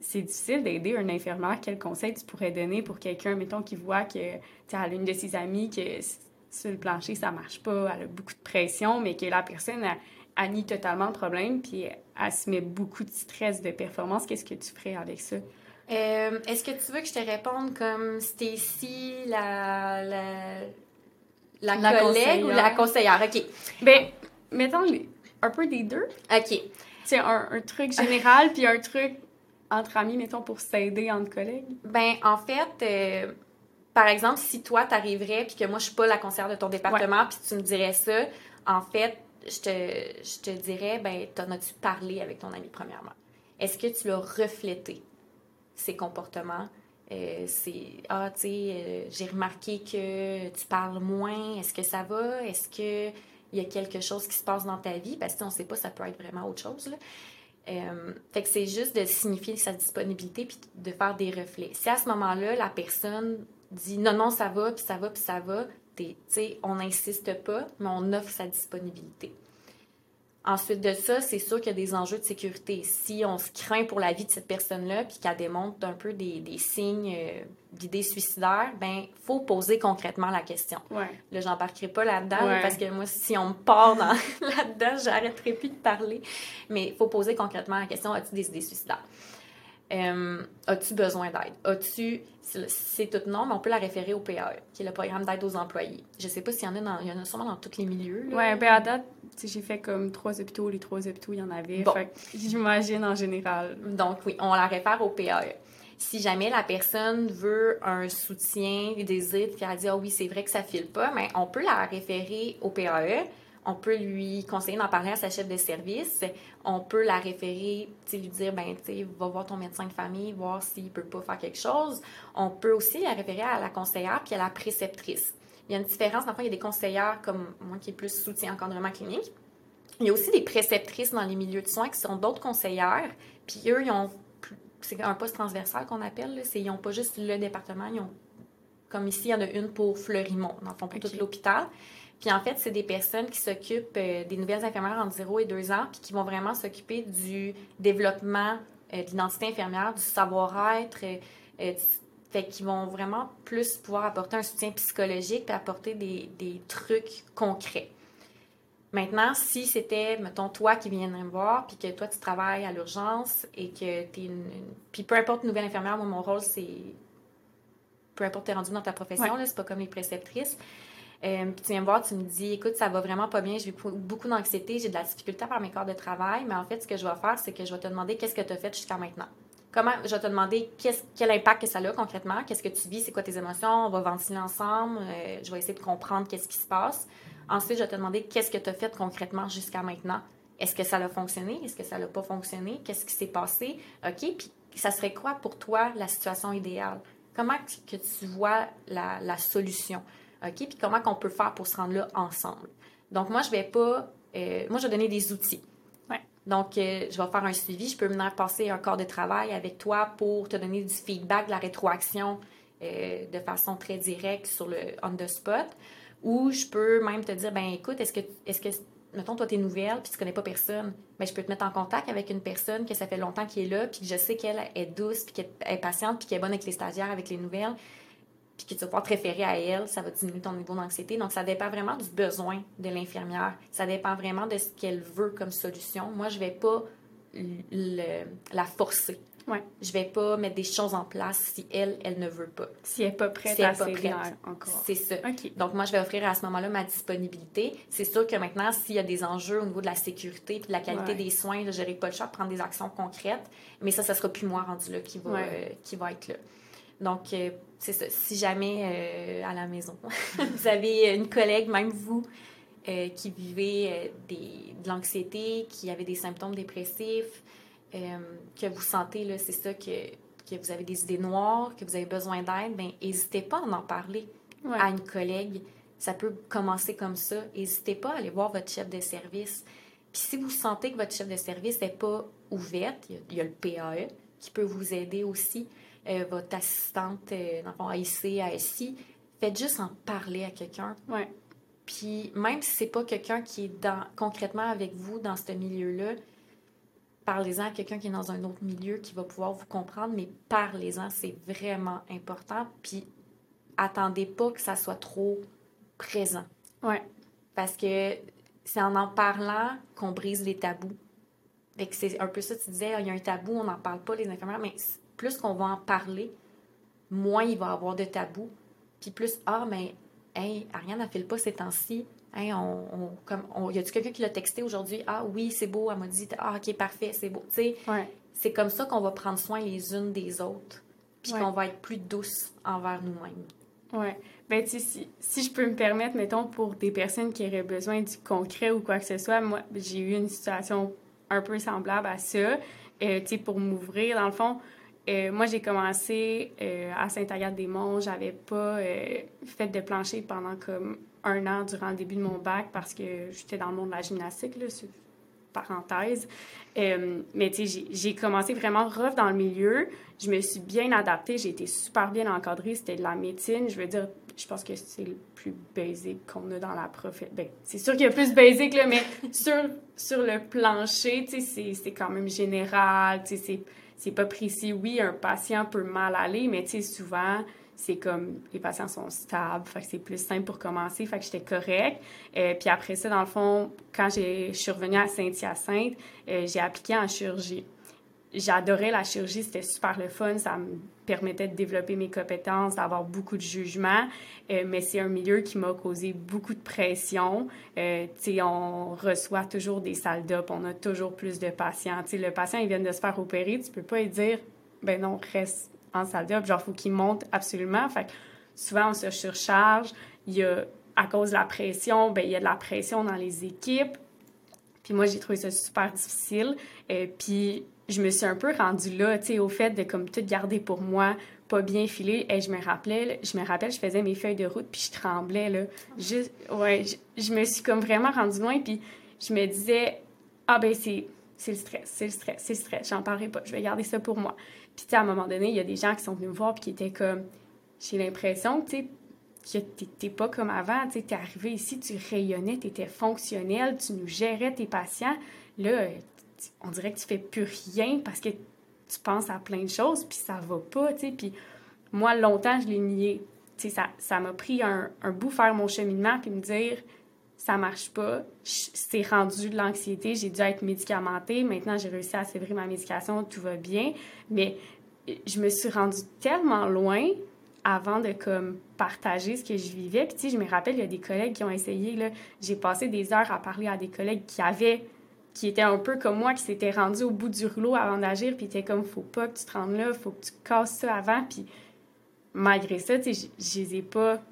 c'est difficile d'aider un infirmière. Quel conseil tu pourrais donner pour quelqu'un, mettons, qui voit que, tu elle a une de ses amies que sur le plancher, ça marche pas, elle a beaucoup de pression, mais que la personne a, nie totalement le problème, puis elle se met beaucoup de stress de performance. Qu'est-ce que tu ferais avec ça? Euh, est-ce que tu veux que je te réponde comme Stacy, la, la, la, collègue ou la conseillère? OK. Ben, mettons un peu des deux. OK. C'est un, un, truc général, puis un truc entre amis, mettons, pour s'aider entre collègues? Ben, en fait, euh, par exemple, si toi, t'arriverais, puis que moi, je suis pas la conseillère de ton département, puis tu me dirais ça, en fait, je te, je te dirais, ben, t'en as-tu parlé avec ton ami, premièrement? Est-ce que tu l'as reflété, ses comportements? Euh, c'est ah tu sais euh, j'ai remarqué que tu parles moins est-ce que ça va? Est-ce que il y a quelque chose qui se passe dans ta vie? Parce que on sait pas ça peut être vraiment autre chose là. Euh, fait que c'est juste de signifier sa disponibilité puis de faire des reflets. Si à ce moment-là, la personne dit non, non, ça va, puis ça va, puis ça va, on n'insiste pas, mais on offre sa disponibilité. Ensuite de ça, c'est sûr qu'il y a des enjeux de sécurité. Si on se craint pour la vie de cette personne-là, puis qu'elle démontre un peu des, des signes euh, d'idées suicidaires, ben faut poser concrètement la question. Ouais. Là, j'embarquerai pas là-dedans, parce que moi, si on me part là-dedans, j'arrêterai plus de parler. Mais il faut poser concrètement la question, as-tu des idées suicidaires? Euh, as-tu besoin d'aide? As-tu. C'est tout non, mais on peut la référer au PAE, qui est le programme d'aide aux employés. Je sais pas s'il y en a dans. Il y en a sûrement dans tous les milieux. Oui, ben à date, j'ai fait comme trois hôpitaux, les trois hôpitaux, il y en avait. Bon. J'imagine en général. Donc oui, on la réfère au PAE. Si jamais la personne veut un soutien, des désirs, puis elle dit Ah oui, c'est vrai que ça file pas, mais on peut la référer au PAE on peut lui conseiller d'en parler à sa chef de service. On peut la référer, lui dire, ben, tu va voir ton médecin de famille, voir s'il peut pas faire quelque chose. On peut aussi la référer à la conseillère puis à la préceptrice. Il y a une différence. Enfin, il y a des conseillères comme moi qui est plus soutien encadrement clinique. Il y a aussi des préceptrices dans les milieux de soins qui sont d'autres conseillères. Puis eux, ils ont c'est un poste transversal qu'on appelle. Ils n'ont pas juste le département, ils ont comme ici, il y en a une pour Fleurimont, dans le fond, pour tout l'hôpital. Puis en fait, c'est des personnes qui s'occupent euh, des nouvelles infirmières entre 0 et 2 ans, puis qui vont vraiment s'occuper du développement euh, de l'identité infirmière, du savoir-être. Euh, fait qu'ils vont vraiment plus pouvoir apporter un soutien psychologique puis apporter des, des trucs concrets. Maintenant, si c'était, mettons, toi qui viendrais me voir, puis que toi, tu travailles à l'urgence et que tu es une, Puis peu importe, nouvelle infirmière, moi, mon rôle, c'est... Peu importe, tu es rendu dans ta profession, là, c'est pas comme les préceptrices. Euh, puis tu viens me voir, tu me dis, écoute, ça va vraiment pas bien, j'ai beaucoup d'anxiété, j'ai de la difficulté à faire mes corps de travail, mais en fait, ce que je vais faire, c'est que je vais te demander qu'est-ce que tu as fait jusqu'à maintenant. Comment, je vais te demander quel impact que ça a concrètement, qu'est-ce que tu vis, c'est quoi tes émotions, on va ventiler ensemble, euh, je vais essayer de comprendre qu'est-ce qui se passe. Ensuite, je vais te demander qu'est-ce que tu as fait concrètement jusqu'à maintenant. Est-ce que ça a fonctionné? Est-ce que ça n'a pas fonctionné? Qu'est-ce qui s'est passé? OK? Puis, ça serait quoi pour toi la situation idéale? Comment que tu vois la, la solution? OK? Puis comment qu'on peut faire pour se rendre là ensemble. Donc, moi, je vais pas. Euh, moi, je vais donner des outils. Donc, euh, je vais faire un suivi. Je peux venir passer un corps de travail avec toi pour te donner du feedback, de la rétroaction euh, de façon très directe sur le on the spot. Ou je peux même te dire, ben écoute, est-ce que, est-ce que mettons, toi, t'es nouvelle, puis tu connais pas personne, mais je peux te mettre en contact avec une personne que ça fait longtemps qu'elle est là, puis que je sais qu'elle est douce, puis qu'elle est patiente, puis qu'elle est bonne avec les stagiaires, avec les nouvelles, puis que tu vas pouvoir te référer à elle, ça va diminuer ton niveau d'anxiété. Donc, ça dépend vraiment du besoin de l'infirmière. Ça dépend vraiment de ce qu'elle veut comme solution. Moi, je vais pas la forcer. Ouais. Je vais pas mettre des choses en place si elle, elle ne veut pas. Si elle n'est pas prête si elle à pas prête. encore. C'est ça. Donc, moi, je vais offrir à ce moment-là ma disponibilité. C'est sûr que maintenant, s'il y a des enjeux au niveau de la sécurité et de la qualité des soins, je n'aurai pas le choix de prendre des actions concrètes. Mais ça, ça sera plus moi rendu là qui va, euh, qui va être là. Donc, euh, c'est ça. Si jamais euh, à la maison, vous avez une collègue, même vous, qui vivait des, de l'anxiété, qui avait des symptômes dépressifs, euh, que vous sentez, là, c'est ça, que, que vous avez des idées noires, que vous avez besoin d'aide, ben n'hésitez pas à en parler à une collègue. Ça peut commencer comme ça. N'hésitez pas à aller voir votre chef de service. Puis si vous sentez que votre chef de service n'est pas ouverte, il y, a, le PAE qui peut vous aider aussi, euh, votre assistante, euh, dans le AIC, ASI, faites juste en parler à quelqu'un. Ouais. Puis même si c'est pas quelqu'un qui est dans, concrètement avec vous dans ce milieu-là, parlez-en à quelqu'un qui est dans un autre milieu qui va pouvoir vous comprendre, mais parlez-en, c'est vraiment important. Puis attendez pas que ça soit trop présent. Ouais. Parce que c'est en en parlant qu'on brise les tabous. c'est un peu ça, tu disais, il y a un tabou, on n'en parle pas, les infirmières, mais plus qu'on va en parler, moins il va y avoir de tabous. Puis plus, ah, mais, hey, Ariane n'a fait le pas ces temps-ci, Hey, on, comme, y a-tu quelqu'un qui l'a texté aujourd'hui? Ah oui, c'est beau. Elle m'a dit, ah ok, parfait, c'est beau. C'est comme ça qu'on va prendre soin les unes des autres. Puis qu'on va être plus douce envers nous-mêmes. Oui. Ben, tu si, si je peux me permettre, mettons, pour des personnes qui auraient besoin du concret ou quoi que ce soit, moi, j'ai eu une situation un peu semblable à ça. Euh, tu sais, pour m'ouvrir, dans le fond, euh, moi, j'ai commencé euh, à Saint-Agathe-des-Monts. J'avais pas fait de plancher pendant comme un an durant le début de mon bac parce que j'étais dans le monde de la gymnastique, là, parenthèse. Euh, mais tu sais, j'ai commencé vraiment rough dans le milieu. Je me suis bien adaptée. J'ai été super bien encadrée. C'était de la médecine. Je veux dire, je pense que c'est le plus basique qu'on a dans la profession. Ben, c'est sûr qu'il y a plus basique, là, mais sur, sur le plancher, tu sais, c'est quand même général. Tu sais, pas précis. Oui, un patient peut mal aller, mais tu sais, souvent c'est comme les patients sont stables, fait que c'est plus simple pour commencer, fait que j'étais correcte. Euh, puis après ça, dans le fond, quand je suis revenue à Saint-Hyacinthe, euh, j'ai appliqué en chirurgie. J'adorais la chirurgie, c'était super le fun, ça me permettait de développer mes compétences, d'avoir beaucoup de jugement, euh, mais c'est un milieu qui m'a causé beaucoup de pression. sais, on reçoit toujours des salles d'op, on a toujours plus de patients. Tu sais, le patient, il vient de se faire opérer, tu peux pas lui dire, ben non, reste en salle d'op, genre, faut qu'il monte absolument. Fait que souvent, on se surcharge. Il y a, à cause de la pression, ben, il y a de la pression dans les équipes. Puis moi, j'ai trouvé ça super difficile. euh, puis je me suis un peu rendue là, tu sais, au fait de comme tout garder pour moi, pas bien filé. Et je me rappelais, je me rappelle, je faisais mes feuilles de route, puis je tremblais, là. Juste, ouais, je, me suis comme vraiment rendue loin, puis je me disais, ah ben c'est, le stress, c'est le stress, c'est le stress, j'en parlerai pas, je vais garder ça pour moi. Puis, tu sais, à un moment donné, il y a des gens qui sont venus me voir puis qui étaient comme, j'ai l'impression, tu sais, que t'étais pas comme avant, tu es arrivé ici, tu rayonnais, tu étais fonctionnel, tu nous gérais tes patients. Là, on dirait que tu fais plus rien parce que tu penses à plein de choses, puis ça va pas, tu sais. Puis moi, longtemps, je l'ai nié. Tu sais, ça m'a pris un, un, bout faire mon cheminement, puis me dire, ça marche pas, c'est rendu de l'anxiété, j'ai dû être médicamentée, maintenant j'ai réussi à sévrer ma médication, tout va bien, mais je me suis rendue tellement loin avant de comme partager ce que je vivais. Puis tu je me rappelle, il y a des collègues qui ont essayé, là, j'ai passé des heures à parler à des collègues qui avaient, qui étaient un peu comme moi, qui s'étaient rendus au bout du rouleau avant d'agir, puis étaient comme, faut pas que tu te rendes là, faut que tu casses ça avant, puis malgré ça, tu sais, je les ai pas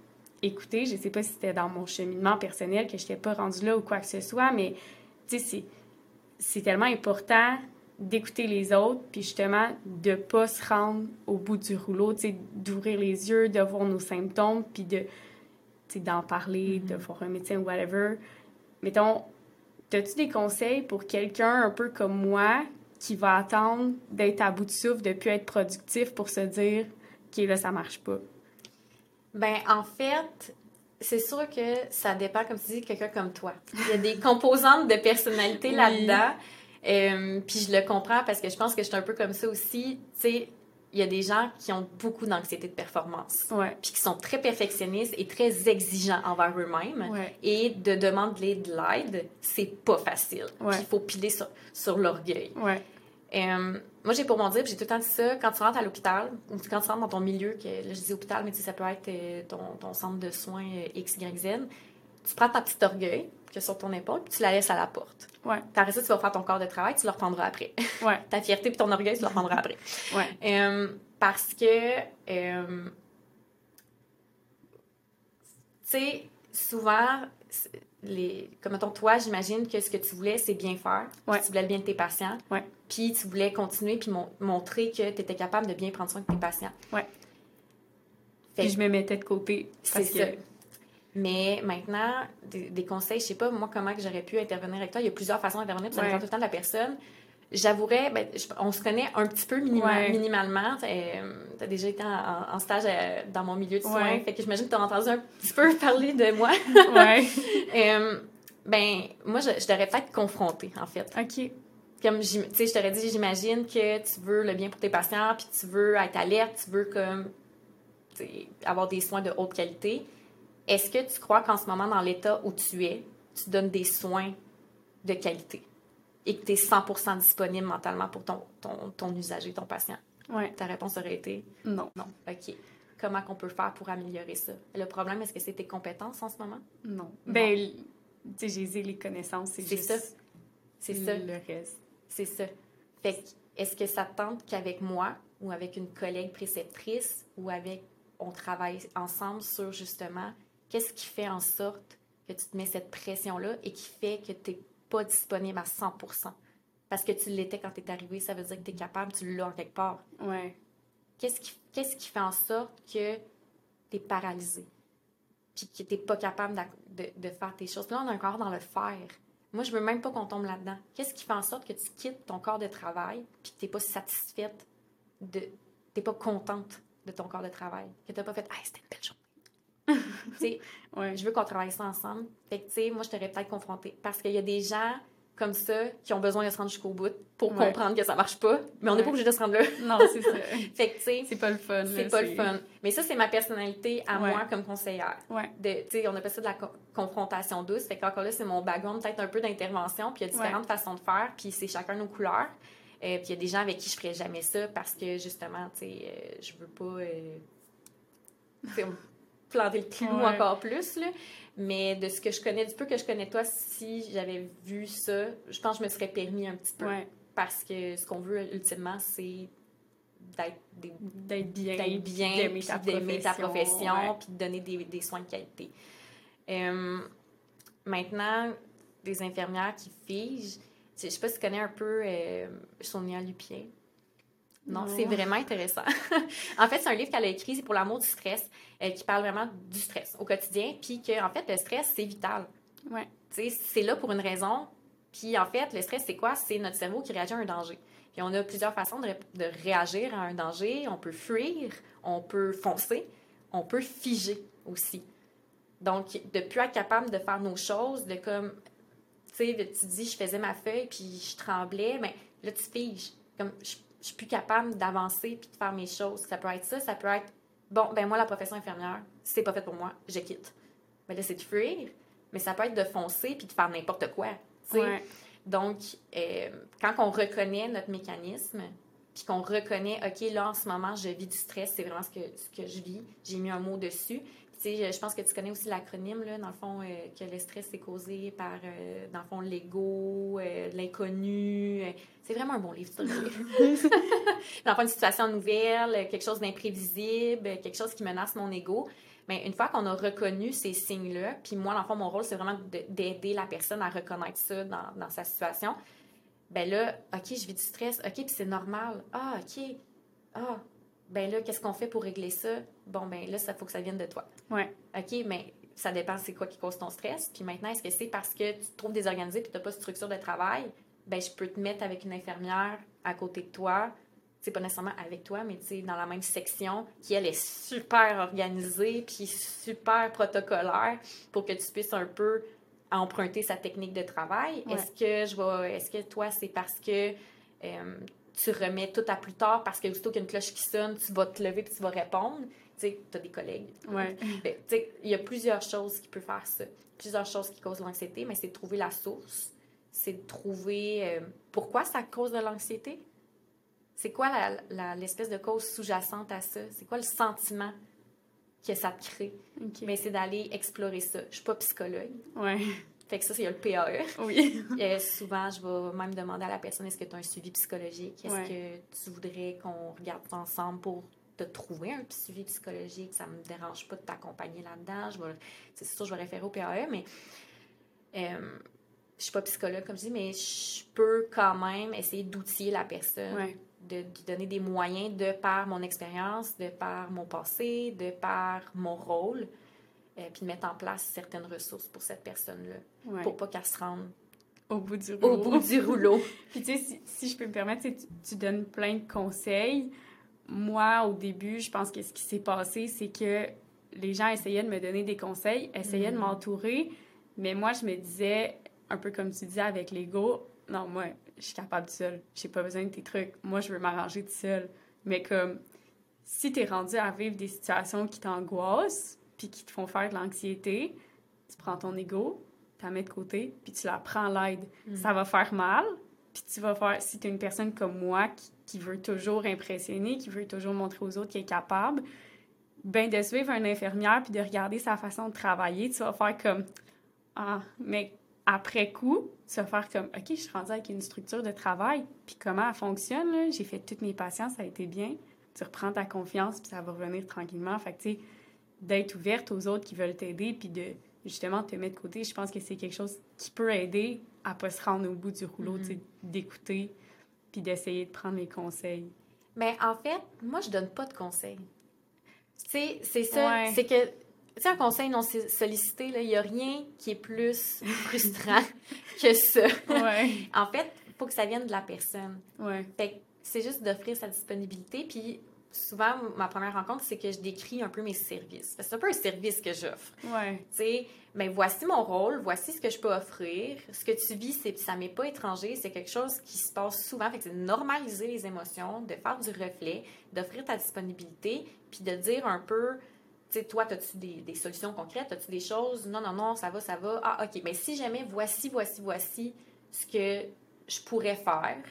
écouter. Je sais pas si c'était dans mon cheminement personnel que je n'étais pas rendue là ou quoi que ce soit, mais c'est tellement important d'écouter les autres, puis justement de pas se rendre au bout du rouleau, d'ouvrir les yeux, de voir nos symptômes, puis de d'en parler, de mm-hmm. voir un médecin ou whatever. Mettons, as-tu des conseils pour quelqu'un un peu comme moi qui va attendre d'être à bout de souffle, de plus être productif pour se dire, OK, là, ça marche pas? Ben, en fait, c'est sûr que ça dépend, comme tu dis, de quelqu'un comme toi. Il y a des composantes de personnalité Oui. là-dedans. Euh, puis je le comprends parce que je pense que je suis un peu comme ça aussi. Tu sais, il y a des gens qui ont beaucoup d'anxiété de performance. Ouais. Puis qui sont très perfectionnistes et très exigeants envers eux-mêmes. Ouais. Et de demander de l'aide, c'est pas facile. Ouais. Il faut piler sur, sur l'orgueil. Euh, moi, j'ai pour mon dire, j'ai tout le temps dit ça, quand tu rentres à l'hôpital, ou quand tu rentres dans ton milieu, que là, je dis hôpital, mais tu sais, ça peut être euh, ton, ton centre de soins euh, X, Y, Z, tu prends ta petite orgueil que sur ton épaule, puis tu la laisses à la porte. Ouais. Après ça, tu vas faire ton corps de travail, tu le reprendras après. Ouais. ta fierté puis ton orgueil, tu le reprendras après. Ouais. Euh, parce que, euh, tu sais, souvent, les, comme mettons, toi, j'imagine que ce que tu voulais, c'est bien faire. Ouais. Tu voulais le bien de tes patients. Ouais. Puis tu voulais continuer puis mon- montrer que tu étais capable de bien prendre soin de tes patients. Ouais. Fait Puis je me mettais de côté. c'est que- ça. Mais maintenant, des, des conseils, je sais pas, moi, comment que j'aurais pu intervenir avec toi. Il y a plusieurs façons d'intervenir, puis ça Ouais. dépend tout le temps de la personne. J'avouerais, ben, on se connaît un petit peu minima- Ouais. minimalement. tu as déjà été en, stage euh, dans mon milieu de soins. Ouais. Fait que j'imagine que tu as entendu un petit peu parler de moi. Ouais. Euh, ben, moi, je, je t'aurais peut-être confrontée, en fait. OK. Comme, tu sais, je t'aurais dit, j'imagine que tu veux le bien pour tes patients, puis tu veux être alerte, tu veux comme, avoir des soins de haute qualité. Est-ce que tu crois qu'en ce moment, dans l'état où tu es, tu donnes des soins de qualité et que tu es 100% disponible mentalement pour ton, ton, ton usager, ton patient? Ouais. Ta réponse aurait été Non. non. OK. Comment qu'on peut faire pour améliorer ça? Le problème, est-ce que c'est tes compétences en ce moment? Non. Ben, l- tu sais, j'ai dit les connaissances, c'est juste ça. C'est ça. le reste. C'est ça. Fait que, est-ce que ça te tente qu'avec moi ou avec une collègue préceptrice ou avec on travaille ensemble sur justement qu'est-ce qui fait en sorte que tu te mets cette pression-là et qui fait que tu n'es pas disponible à 100% Parce que tu l'étais quand tu es arrivé, ça veut dire que tu es capable, tu l'as en quelque part. Ouais. Qu'est-ce qui, qu'est-ce qui fait en sorte que tu es paralysé? Puis que tu n'es pas capable de, de faire tes choses. Là, on est encore dans le faire. Moi, je veux même pas qu'on tombe là-dedans. Qu'est-ce qui fait en sorte que tu quittes ton corps de travail puis que tu n'es pas satisfaite de. Tu n'es pas contente de ton corps de travail? Que tu n'as pas fait, ah, c'était une belle journée. Ouais. je veux qu'on travaille ça ensemble. Fait que, tu sais, moi, je t'aurais peut-être confrontée. Parce qu'il y a des gens comme ça qui ont besoin de se rendre jusqu'au bout pour Ouais. comprendre que ça marche pas, mais on n'est Ouais. pas obligé de se rendre là. Non, c'est ça. Fait que, tu sais, C'est pas le fun. c'est pas le fun. Mais ça, c'est ma personnalité à moi comme conseillère. Ouais. De, tu sais, on appelle ça de la co- confrontation douce. Fait qu'encore là, c'est mon background, peut-être un peu d'intervention. Puis il y a différentes façons de faire. Puis c'est chacun nos couleurs. Euh, puis il y a des gens avec qui je ferais jamais ça parce que justement, tu sais, euh, je veux pas euh, planter le clou Ouais. encore plus. Là. Mais de ce que je connais, du peu que je connais toi, si j'avais vu ça, je pense que je me serais permis un petit peu. Ouais. Parce que ce qu'on veut ultimement, c'est d'être bien. d'être bien, d'aimer ta ta profession, profession, ouais. puis de donner des, des soins de qualité. Euh, maintenant, des infirmières qui figent, je sais pas si tu connais un peu euh, Sonia Lupien. Non, c'est vraiment intéressant. en fait, c'est un livre qu'elle a écrit, c'est pour l'amour du stress, euh, qui parle vraiment du stress au quotidien, puis que en fait, le stress, c'est vital. Ouais. Tu sais, c'est là pour une raison. Puis en fait, le stress, c'est quoi? C'est notre cerveau qui réagit à un danger. Puis on a plusieurs façons de, ré- de réagir à un danger. On peut fuir, on peut foncer, on peut figer aussi. Donc, de plus être capable de faire nos choses, de comme, tu sais, tu dis, je faisais ma feuille, puis je tremblais, mais là, tu figes. Comme, je, je suis plus capable d'avancer puis de faire mes choses. Ça peut être ça, ça peut être, bon, ben moi, la profession infirmière, c'est pas fait pour moi, je quitte. Mais là, c'est de fuir, mais ça peut être de foncer puis de faire n'importe quoi. Ouais. Donc, euh, quand on reconnaît notre mécanisme, puis qu'on reconnaît, OK, là, en ce moment, je vis du stress, c'est vraiment ce que, ce que je vis, j'ai mis un mot dessus. Je pense que tu connais aussi l'acronyme, là, dans le fond, euh, que le stress est causé par, euh, dans le fond, l'ego, euh, l'inconnu. c'est vraiment un bon livre, ça, dans le fond, une situation nouvelle, quelque chose d'imprévisible, quelque chose qui menace mon ego. Mais une fois qu'on a reconnu ces signes-là, puis moi, dans le fond, mon rôle, c'est vraiment de- d'aider la personne à reconnaître ça dans, dans sa situation. Ben là, OK, je vis du stress. OK, puis c'est normal. Ah, OK. Ah, ben là, qu'est-ce qu'on fait pour régler ça? Bon, ben là, ça faut que ça vienne de toi. Ouais. OK, mais ça dépend c'est quoi qui cause ton stress. Puis maintenant, est-ce que c'est parce que tu te trouves désorganisé puis tu n'as pas de structure de travail? Ben, je peux te mettre avec une infirmière à côté de toi c'est pas nécessairement avec toi, mais dans la même section, qui elle est super organisée, puis super protocolaire pour que tu puisses un peu emprunter sa technique de travail. Est-ce que je vais, est-ce que toi, c'est parce que euh, tu remets tout à plus tard parce que aussitôt qu'il y a une cloche qui sonne, tu vas te lever et tu vas répondre? Tu sais, tu as des collègues. Ouais. Ben, tu sais, il y a plusieurs choses qui peuvent faire ça. Plusieurs choses qui causent l'anxiété, mais c'est de trouver la source. C'est de trouver euh, pourquoi ça cause de l'anxiété? C'est quoi l'espèce de cause sous-jacente à ça? C'est quoi le sentiment que ça te crée? Mais c'est d'aller explorer ça. Je suis pas psychologue. Ouais. Fait que ça, c'est le PAE. Oui. Et souvent, je vais même demander à la personne est-ce que tu as un suivi psychologique? Est-ce que tu voudrais qu'on regarde ensemble pour te trouver un suivi psychologique? Ça me dérange pas de t'accompagner là-dedans. C'est sûr, je vais référer au PAE, mais euh, je suis pas psychologue, comme je dis, mais je peux quand même essayer d'outiller la personne. Ouais de lui donner des moyens de par mon expérience, de par mon passé, de par mon rôle, euh, puis de mettre en place certaines ressources pour cette personne-là, pour pas qu'elle se rende au bout du rouleau. Au bout du rouleau. puis tu sais, si, je peux me permettre, tu, tu, donnes plein de conseils. Moi, au début, je pense que ce qui s'est passé, c'est que les gens essayaient de me donner des conseils, essayaient de mm-hmm. m'entourer, mais moi, je me disais, un peu comme tu disais avec l'ego, non, moi, je suis capable de seule. J'ai pas besoin de tes trucs. Moi, je veux m'arranger de seule. Mais comme, si tu es rendu à vivre des situations qui t'angoissent, puis qui te font faire de l'anxiété, tu prends ton ego, tu la mets de côté, puis tu la prends l'aide. Mm. Ça va faire mal, puis tu vas faire... Si tu es une personne comme moi qui, qui, veut toujours impressionner, qui veut toujours montrer aux autres qu'elle est capable, ben de suivre une infirmière puis de regarder sa façon de travailler, tu vas faire comme... Ah, mais après coup, tu vas faire comme, OK, je suis rendue avec une structure de travail, puis comment elle fonctionne, j'ai fait toutes mes patients, ça a été bien. Tu reprends ta confiance, puis ça va revenir tranquillement. Fait que, tu sais, d'être ouverte aux autres qui veulent t'aider, puis de justement te mettre de côté, je pense que c'est quelque chose qui peut aider à pas se rendre au bout du rouleau, sais, mm-hmm. d'écouter, puis d'essayer de prendre les conseils. Mais en fait, moi, je donne pas de conseils. C'est ça, c'est que tu sais, un conseil non sollicité, il n'y a rien qui est plus frustrant que ça. en fait, il faut que ça vienne de la personne. Ouais. Fait c'est juste d'offrir sa disponibilité. Puis souvent, ma première rencontre, c'est que je décris un peu mes services. C'est un peu un service que j'offre. Ouais. Tu sais, ben voici mon rôle, voici ce que je peux offrir. Ce que tu vis, c'est, ça m'est pas étranger, c'est quelque chose qui se passe souvent. Fait que c'est de normaliser les émotions, de faire du reflet, d'offrir ta disponibilité, puis de dire un peu sais, toi, as-tu des, solutions concrètes? As-tu des choses? Non, non, non, ça va, ça va. Ah, OK. Mais si jamais, voici, voici, voici ce que je pourrais faire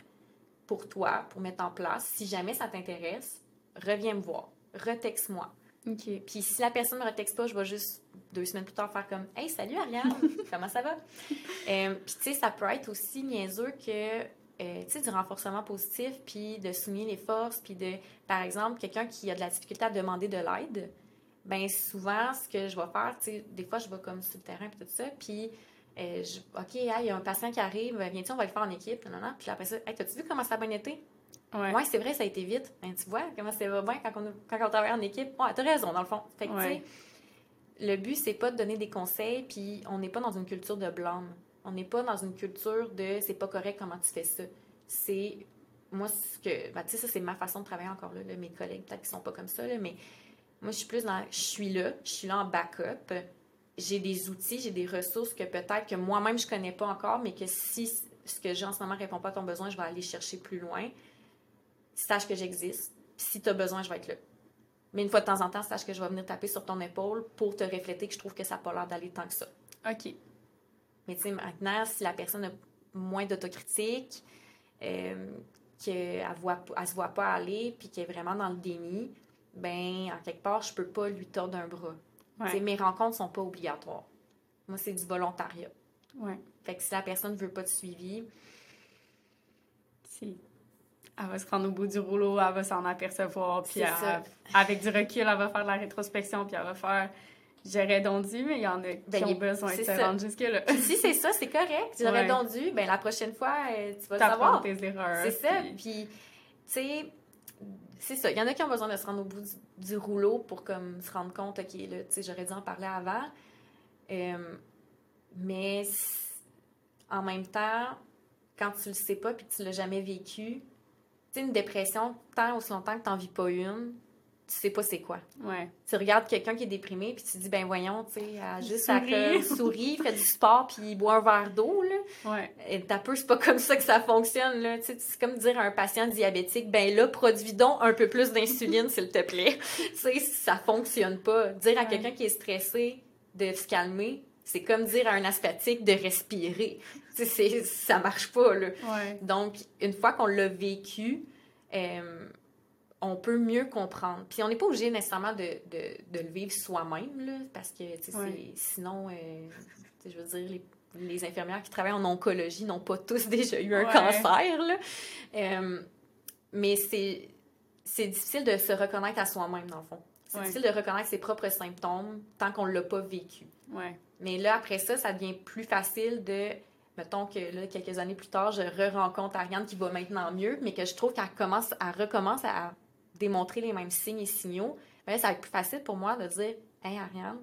pour toi, pour mettre en place. Si jamais ça t'intéresse, reviens me voir. Retexte-moi. Puis si la personne ne me retexte pas, je vais juste deux semaines plus tard faire comme Hey, salut Ariane, comment ça va? Euh, puis tu sais, ça peut être aussi niaiseux que euh, tu sais, du renforcement positif, puis de souligner les forces, puis de, par exemple, quelqu'un qui a de la difficulté à demander de l'aide, ben souvent, ce que je vais faire, tu sais, des fois, je vais comme sur le terrain et tout ça, puis euh, je, OK, il y a un patient qui arrive, viens-tu, on va le faire en équipe, non, non, puis après ça, hey, t'as-tu vu comment ça a bien été? Ouais, ouais c'est vrai, ça a été vite. Ben, tu vois comment ça va bien quand on, quand on travaille en équipe. Ouais, t'as raison, dans le fond. Fait que, le but, c'est pas de donner des conseils, puis on n'est pas dans une culture de blâme. On n'est pas dans une culture de c'est pas correct comment tu fais ça. C'est moi ce que ben, tu sais ça c'est ma façon de travailler encore là, mes collègues peut-être qu'ils sont pas comme ça là, mais moi, je suis plus dans. Je suis là, je suis là en backup. J'ai des outils, j'ai des ressources que peut-être que moi-même, je connais pas encore, mais que si ce que j'ai en ce moment répond pas à ton besoin, je vais aller chercher plus loin. Sache que j'existe. Si tu as besoin, je vais être là. Mais une fois de temps en temps, sache que je vais venir taper sur ton épaule pour te refléter que je trouve que ça n'a pas l'air d'aller tant que ça. OK. Mais tu sais, maintenant, si la personne a moins d'autocritique, euh, qu'elle ne se voit pas aller, puis qu'elle est vraiment dans le déni, ben, en quelque part, je peux pas lui tordre un bras. Mes rencontres sont pas obligatoires. Moi, c'est du volontariat. Ouais. Fait que si la personne veut pas de suivi... Si. Elle va se rendre au bout du rouleau, elle va s'en apercevoir, puis avec du recul, elle va faire de la rétrospection, puis elle va faire... J'aurais donc dû, mais il y en a qui ben, ont besoin de se rendre jusque-là. si c'est ça, c'est correct. J'aurais donc dû, ben la prochaine fois, euh, tu vas savoir. tes erreurs. C'est ça. Puis, tu sais, c'est ça. Il y en a qui ont besoin de se rendre au bout du, rouleau pour comme se rendre compte, OK, là, tu sais, j'aurais dû en parler avant. Euh, mais en même temps, quand tu le sais pas puis tu l'as jamais vécu, sais, une dépression, tant aussi longtemps que tu n'en vis pas une, tu sais pas c'est quoi. Ouais. Tu regardes quelqu'un qui est déprimé, puis tu te dis, ben voyons, tu sais, juste elle sourit, fait du sport, puis il boit un verre d'eau, là. Ouais. Et t'as peu, c'est pas comme ça que ça fonctionne, là. Tu sais, c'est comme dire à un patient diabétique, ben là, produis donc un peu plus d'insuline, s'il te plaît. tu sais, ça fonctionne pas. Dire à Ouais. quelqu'un qui est stressé de se calmer, c'est comme dire à un asthmatique de respirer. C'est- ça marche pas, là. Ouais. Donc, une fois qu'on l'a vécu, euh, on peut mieux comprendre. Puis on n'est pas obligé nécessairement de, de- de le vivre soi-même, là, parce que Ouais. sinon, euh, je veux dire, les, les infirmières qui travaillent en oncologie n'ont pas tous déjà eu un Ouais. cancer. Là. Euh, mais c'est c'est difficile de se reconnaître à soi-même, dans le fond. C'est Ouais. difficile de reconnaître ses propres symptômes tant qu'on ne l'a pas vécu. Mais là, après ça, ça devient plus facile de. Mettons que là, quelques années plus tard, je re-rencontre Ariane qui va maintenant mieux, mais que je trouve qu'elle commence, elle recommence à démontrer les mêmes signes et signaux. Ben là, ça va être plus facile pour moi de dire Hey Ariane,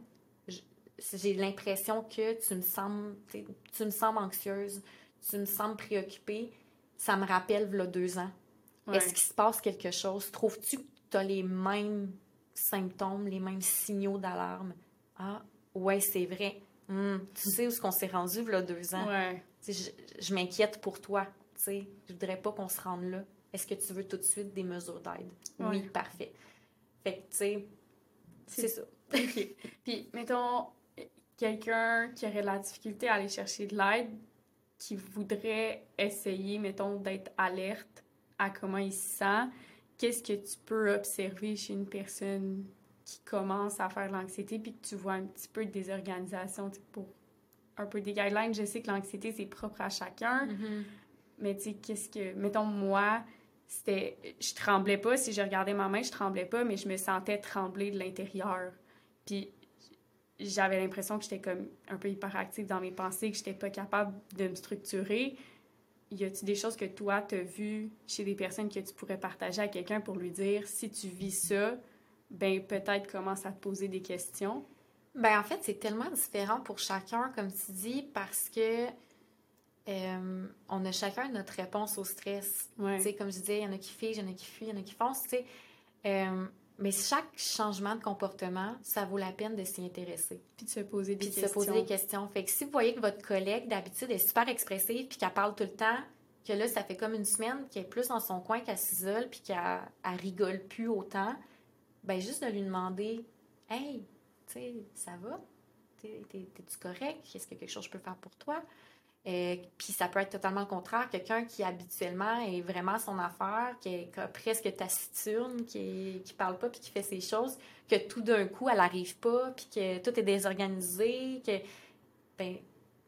j'ai l'impression que tu me sembles tu me sembles anxieuse, tu me sembles préoccupée. Ça me rappelle là deux ans. Ouais. Est-ce qu'il se passe quelque chose? Trouves-tu que tu as les mêmes symptômes, les mêmes signaux d'alarme? Ah, ouais, c'est vrai. Hum, tu sais où est-ce qu'on s'est rendu là deux ans? Ouais. Je, je m'inquiète pour toi. Tu sais, je voudrais pas qu'on se rende là. Est-ce que tu veux tout de suite des mesures d'aide? Oui, parfait. Fait que, tu sais, c'est ça. OK. Puis, mettons, quelqu'un qui aurait de la difficulté à aller chercher de l'aide, qui voudrait essayer, mettons, d'être alerte à comment il se sent, qu'est-ce que tu peux observer chez une personne qui commence à faire de l'anxiété puis que tu vois un petit peu de désorganisation pour un peu des guidelines? Je sais que l'anxiété, c'est propre à chacun, Mm-hmm. mais tu sais, qu'est-ce que... Mettons, moi, c'était... Je tremblais pas. Si je regardais ma main, je tremblais pas, mais je me sentais trembler de l'intérieur. Puis j'avais l'impression que j'étais comme un peu hyperactive dans mes pensées, que j'étais pas capable de me structurer. Y a-t-il des choses que toi, t'as vues chez des personnes que tu pourrais partager à quelqu'un pour lui dire, si tu vis ça, ben peut-être commence à te poser des questions? Ben, en fait, c'est tellement différent pour chacun, comme tu dis, parce que euh, on a chacun notre réponse au stress. Ouais. Tu sais, comme je disais, il y en a qui figent, il y en a qui fuient, il y en a qui foncent, tu sais. Euh, mais chaque changement de comportement, ça vaut la peine de s'y intéresser. Puis de se poser des Puis de se questions. poser des questions. Fait que si vous voyez que votre collègue, d'habitude, est super expressive, puis qu'elle parle tout le temps, que là, ça fait comme une semaine qu'elle est plus dans son coin, qu'elle s'isole, puis qu'elle elle rigole plus autant, ben juste de lui demander Hey, tu sais, ça va? T'es- t'es- T'es-tu correct? Est-ce a quelque chose que je peux faire pour toi? Euh, puis ça peut être totalement le contraire. Quelqu'un qui habituellement est vraiment son affaire, qui est presque taciturne, qui, qui parle pas puis qui fait ses choses, que tout d'un coup, elle arrive pas, puis que tout est désorganisé, que, ben,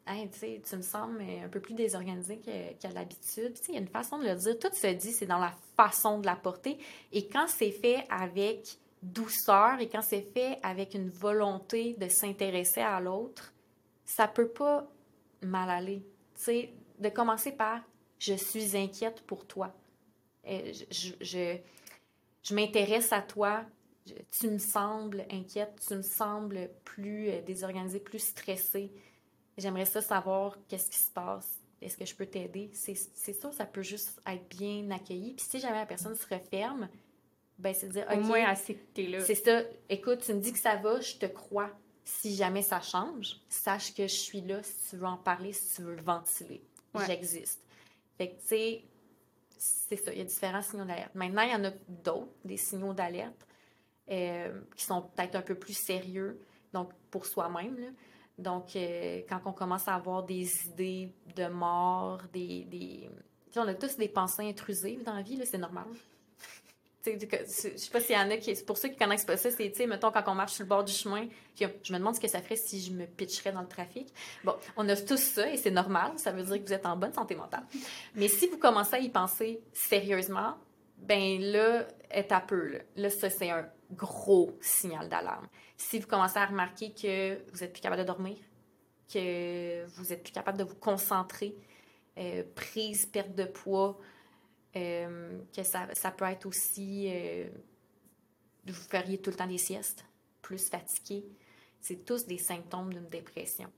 hey, tu me sembles un peu plus désorganisé que- qu'à l'habitude. Il y a une façon de le dire. Tout se dit, c'est dans la façon de l'apporter. Et quand c'est fait avec douceur et quand c'est fait avec une volonté de s'intéresser à l'autre, ça peut pas mal aller. Sais, de commencer par « je suis inquiète pour toi je, je, je, je m'intéresse à toi, tu me sembles inquiète, tu me sembles plus euh, désorganisée, plus stressée. J'aimerais ça savoir qu'est-ce qui se passe. Est-ce que je peux t'aider? C'est c'est ça, ça peut juste être bien accueilli. Puis si jamais la personne se referme, ben c'est de dire, Au OK, moins, assez que t'es là. c'est ça. Écoute, tu me dis que ça va, je te crois. Si jamais ça change, sache que je suis là si tu veux en parler, si tu veux le ventiler. Ouais. J'existe. Fait que, tu sais, c'est ça. Il y a différents signaux d'alerte. Maintenant, il y en a d'autres, des signaux d'alerte, euh, qui sont peut-être un peu plus sérieux, donc pour soi-même. là. Donc, euh, quand on commence à avoir des idées de mort, des. des... Tu sais, on a tous des pensées intrusives dans la vie, c'est normal. Je sais pas s'il y en a qui. Pour ceux qui connaissent pas ça, c'est, tu sais, mettons, quand on marche sur le bord du chemin, je me demande ce que ça ferait si je me pitcherais dans le trafic. Bon, on a tous ça et c'est normal. Ça veut dire que vous êtes en bonne santé mentale. Mais si vous commencez à y penser sérieusement, ben là, est à peu. Là, Là, ça, c'est un gros signal d'alarme. Si vous commencez à remarquer que vous êtes plus capable de dormir, que vous êtes plus capable de vous concentrer, euh, prise, perte de poids, euh, que ça, ça peut être aussi. euh, vous feriez tout le temps des siestes, plus fatigué. C'est tous des symptômes d'une dépression.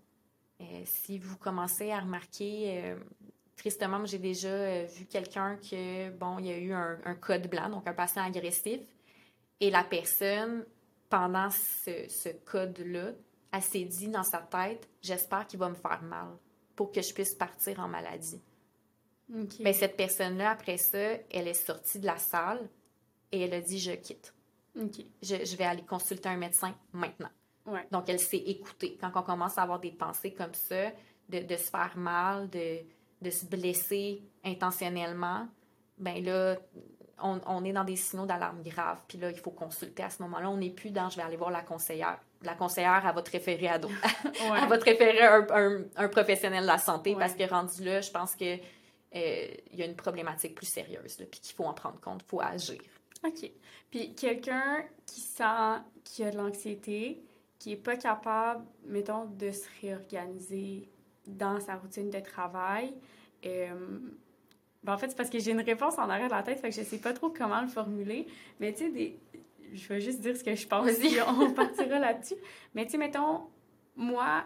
Euh, si vous commencez à remarquer tristement, j'ai déjà vu quelqu'un que, bon, il y a eu un, code blanc, donc un patient agressif, et la personne, pendant ce, code-là, elle s'est dit dans sa tête, j'espère qu'il va me faire mal pour que je puisse partir en maladie. Mais cette personne-là, après ça, elle est sortie de la salle et elle a dit, je quitte. Je, vais aller consulter un médecin maintenant. Donc, elle s'est écoutée. Quand on commence à avoir des pensées comme ça, de, de se faire mal, de, de se blesser intentionnellement, ben là, on, on est dans des signaux d'alarme graves. Puis là, il faut consulter à ce moment-là. On n'est plus dans je vais aller voir la conseillère. La conseillère, elle va te référer à d'autres. elle va te référer à un, un, professionnel de la santé parce que rendu là, je pense que euh, il y a une problématique plus sérieuse, puis qu'il faut en prendre compte, il faut agir. OK. Puis quelqu'un qui sent qu'il a de l'anxiété, qui n'est pas capable, mettons, de se réorganiser dans sa routine de travail. Euh, ben, en fait, c'est parce que j'ai une réponse en arrière de la tête, fait que je sais pas trop comment le formuler. Mais tu sais, des... je vais juste dire ce que je pense, puis on partira là-dessus. Mais tu sais, mettons, moi,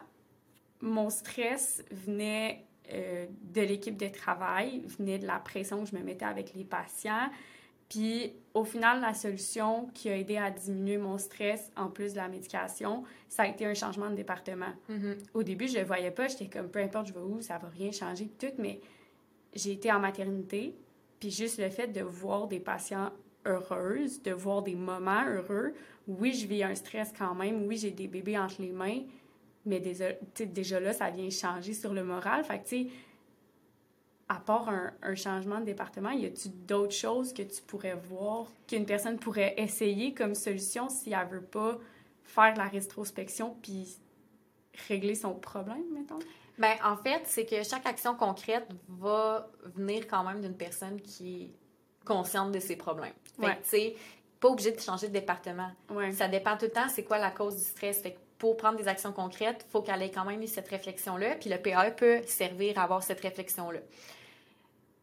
mon stress venait euh, de l'équipe de travail, venait de la pression que je me mettais avec les patients. Puis au final, la solution qui a aidé à diminuer mon stress, en plus de la médication, ça a été un changement de département. Mm-hmm. Au début, je ne voyais pas, j'étais comme peu importe je vais où, ça va rien changer, tout, mais j'ai été en maternité, puis juste le fait de voir des patients heureuses, de voir des moments heureux, oui, je vis un stress quand même, oui, j'ai des bébés entre les mains, mais déjà, déjà là, ça vient changer sur le moral. Fait que, tu sais, à part un, changement de département, y a-t-il d'autres choses que tu pourrais voir, qu'une personne pourrait essayer comme solution si elle veut pas faire la rétrospection puis régler son problème, mettons? Bien, en fait, c'est que chaque action concrète va venir quand même d'une personne qui est consciente de ses problèmes. Fait tu sais, pas obligé de changer de département. Ça dépend tout le temps, c'est quoi la cause du stress? Fait pour prendre des actions concrètes, il faut qu'elle ait quand même eu cette réflexion-là, puis le PAE peut servir à avoir cette réflexion-là.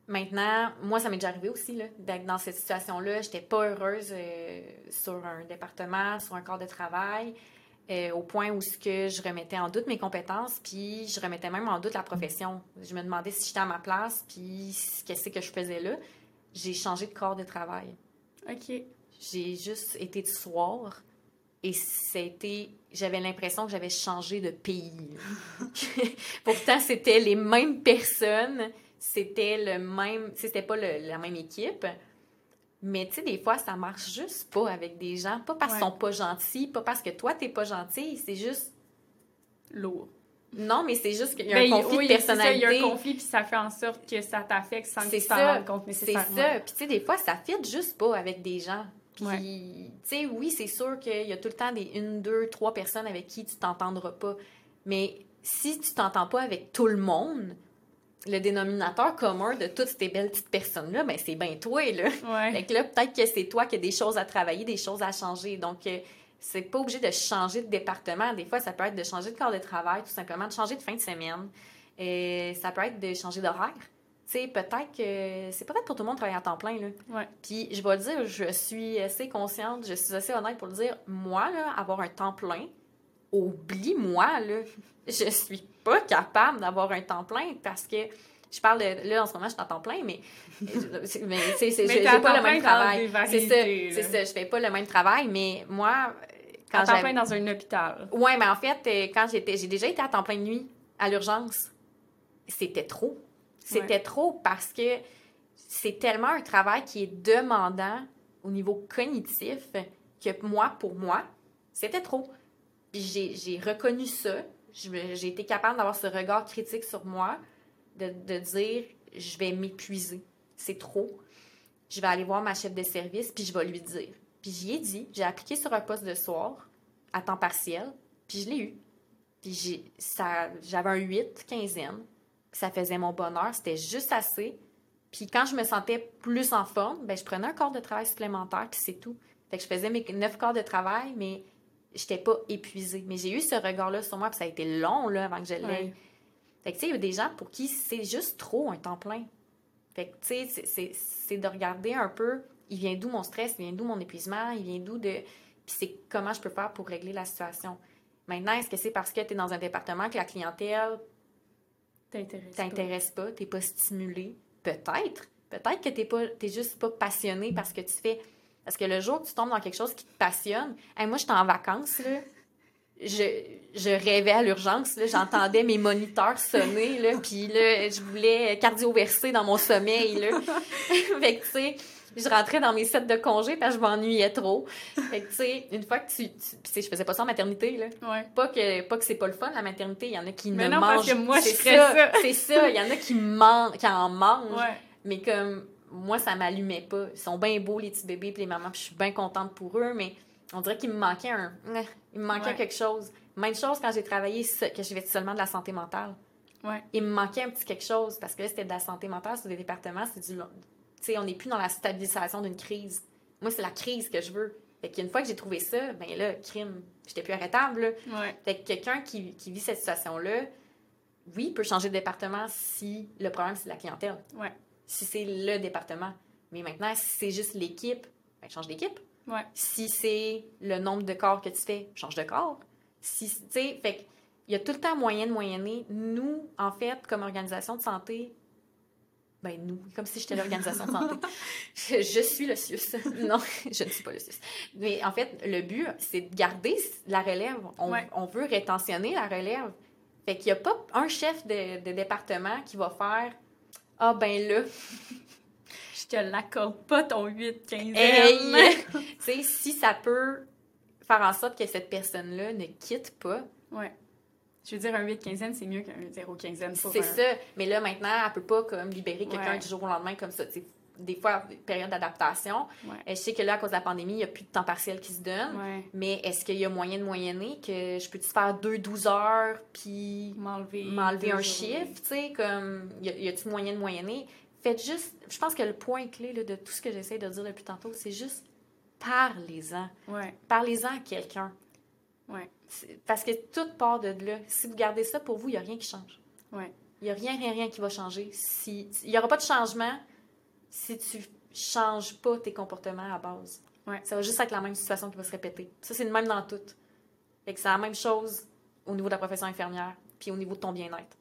Maintenant, moi, ça m'est déjà arrivé aussi d'être dans cette situation-là. Je n'étais pas heureuse euh, sur un département, sur un corps de travail, euh, au point où ce que je remettais en doute mes compétences, puis je remettais même en doute la profession. Je me demandais si j'étais à ma place, puis qu'est-ce que je faisais là. J'ai changé de corps de travail. OK. J'ai juste été de soir et c'était, j'avais l'impression que j'avais changé de pays. Pourtant, c'était les mêmes personnes, c'était le même, c'était pas la même équipe. Mais tu sais, des fois, ça marche juste pas avec des gens. Pas parce qu'ils sont pas gentils, pas parce que toi, t'es pas gentil, c'est juste lourd. Non, mais c'est juste qu'il y a un ben, conflit de personnalité. Il y a un conflit, puis ça fait en sorte que ça t'affecte sans que tu t'en rendes compte nécessairement. C'est ça. Puis tu sais, des fois, ça fit juste pas avec des gens. Puis, tu sais, oui, c'est sûr qu'il y a tout le temps des une, deux, trois personnes avec qui tu t'entendras pas. Mais si tu t'entends pas avec tout le monde, le dénominateur commun de toutes ces belles petites personnes-là, ben c'est bien toi, là. Fait que là, peut-être que c'est toi qui as des choses à travailler, des choses à changer. Donc, euh, c'est pas obligé de changer de département. Des fois, ça peut être de changer de corps de travail, tout simplement, de changer de fin de semaine. Et ça peut être de changer d'horaire sais, peut-être que c'est pas fait pour tout le monde travailler à temps plein. Là. Ouais. Puis je vais le dire, je suis assez consciente, je suis assez honnête pour le dire. Moi, là, avoir un temps plein, oublie-moi, là. Je suis pas capable d'avoir un temps plein parce que je parle de, là en ce moment je suis en temps plein mais mais c'est j'ai pas le même travail c'est ça c'est ça je fais pas le même travail mais moi quand à temps plein dans un hôpital ouais mais en fait euh, quand j'étais j'ai déjà été à temps plein de nuit à l'urgence c'était trop c'était trop parce que c'est tellement un travail qui est demandant au niveau cognitif que moi, pour moi, c'était trop. J'ai reconnu ça. J'ai été capable d'avoir ce regard critique sur moi, de, de dire je vais m'épuiser. C'est trop. Je vais aller voir ma chef de service, puis je vais lui dire. Puis j'y ai dit, j'ai appliqué sur un poste de soir à temps partiel, puis je l'ai eu. Puis j'avais un 8, quinzaine ça faisait mon bonheur, c'était juste assez. Puis quand je me sentais plus en forme, ben je prenais un corps de travail supplémentaire, puis c'est tout. Fait que je faisais mes neuf corps de travail, mais j'étais pas épuisée. Mais j'ai eu ce regard-là sur moi, puis ça a été long, là, avant que je l'aie. Fait que, tu sais, il y a des gens pour qui c'est juste trop un temps plein. Fait que, tu sais, c'est de regarder un peu, il vient d'où mon stress, il vient d'où mon épuisement, il vient d'où de... Puis c'est comment je peux faire pour régler la situation. Maintenant, est-ce que c'est parce que tu es dans un département que la clientèle t'intéresse pas, t'es pas stimulé. Peut-être. Peut-être que t'es pas, t'es juste pas passionné parce que tu fais. Parce que le jour que tu tombes dans quelque chose qui te passionne, hey, moi, j'étais en vacances, là. Je, je rêvais à l'urgence, là. J'entendais mes moniteurs sonner, là. Puis là, je voulais cardio-verser dans mon sommeil, là. fait que, tu sais, je rentrais dans mes sets de congé parce que je m'ennuyais trop. Fait que, tu sais, une fois que tu. tu puis, je faisais pas ça en maternité, là. Ouais. Pas que, pas que c'est pas le fun, la maternité. Il y en a qui Mais ne non, mangent parce que moi, je c'est ferais ça. C'est ça. Il y en a qui, qui en mangent. Ouais. Mais comme, moi, ça m'allumait pas. Ils sont bien beaux, les petits bébés puis les mamans. puis je suis bien contente pour eux, mais on dirait qu'il me manquait un. eh, Il me manquait Ouais. quelque chose. Même chose quand j'ai travaillé, que j'ai fait seulement de la santé mentale. Ouais. Il me manquait un petit quelque chose parce que là, c'était de la santé mentale, c'est des départements, c'est du. Long- Tu sais, on n'est plus dans la stabilisation d'une crise. Moi, c'est la crise que je veux. Fait qu'une fois que j'ai trouvé ça, ben là, crime, j'étais plus arrêtable, là. Ouais. Fait que quelqu'un qui, qui vit cette situation-là, oui, peut changer de département si le problème, c'est la clientèle. Ouais. Si c'est le département. Mais maintenant, si c'est juste l'équipe, ben, change d'équipe. Ouais. Si c'est le nombre de corps que tu fais, change de corps. Si, tu sais, fait il y a tout le temps moyen de moyenner. Nous, en fait, comme organisation de santé, ben nous, comme si j'étais l'organisation de santé. je, je suis le CIUS. non, je ne suis pas le CIUS. Mais en fait, le but, c'est de garder la relève. On, Ouais. on veut rétentionner la relève. Fait qu'il n'y a pas un chef de, de département qui va faire Ah, ben là, Je te l'accorde pas ton 8 15 Hey! tu sais, si ça peut faire en sorte que cette personne-là ne quitte pas, Ouais. Je veux dire, un 8 quinzaine, c'est mieux qu'un 0 quinzaine. c'est un- ça. Mais là, maintenant, elle peut pas comme libérer quelqu'un Ouais. du jour au lendemain comme ça. Des fois, période d'adaptation. Ouais. Je sais que là, à cause de la pandémie, il n'y a plus de temps partiel qui se donne. Ouais. Mais est-ce qu'il y a moyen de moyenner que je peux-tu faire deux 12 heures puis M'enlever. un chiffre, tu sais, comme, y a-tu moyen de moyenner? Faites juste, je pense que le point clé là, de tout ce que j'essaie de dire depuis tantôt, c'est juste parlez-en. Ouais. Parlez-en à quelqu'un. C'est- Parce que tout part de là. Si vous gardez ça pour vous, il n'y a rien qui change. Ouais. Il n'y a rien, rien, rien qui va changer. Si, il n'y aura pas de changement si tu changes pas tes comportements à base. Ouais. Ça va juste être la même situation qui va se répéter. Ça, c'est le même dans tout. Fait que c'est la même chose au niveau de la profession infirmière, puis au niveau de ton bien-être.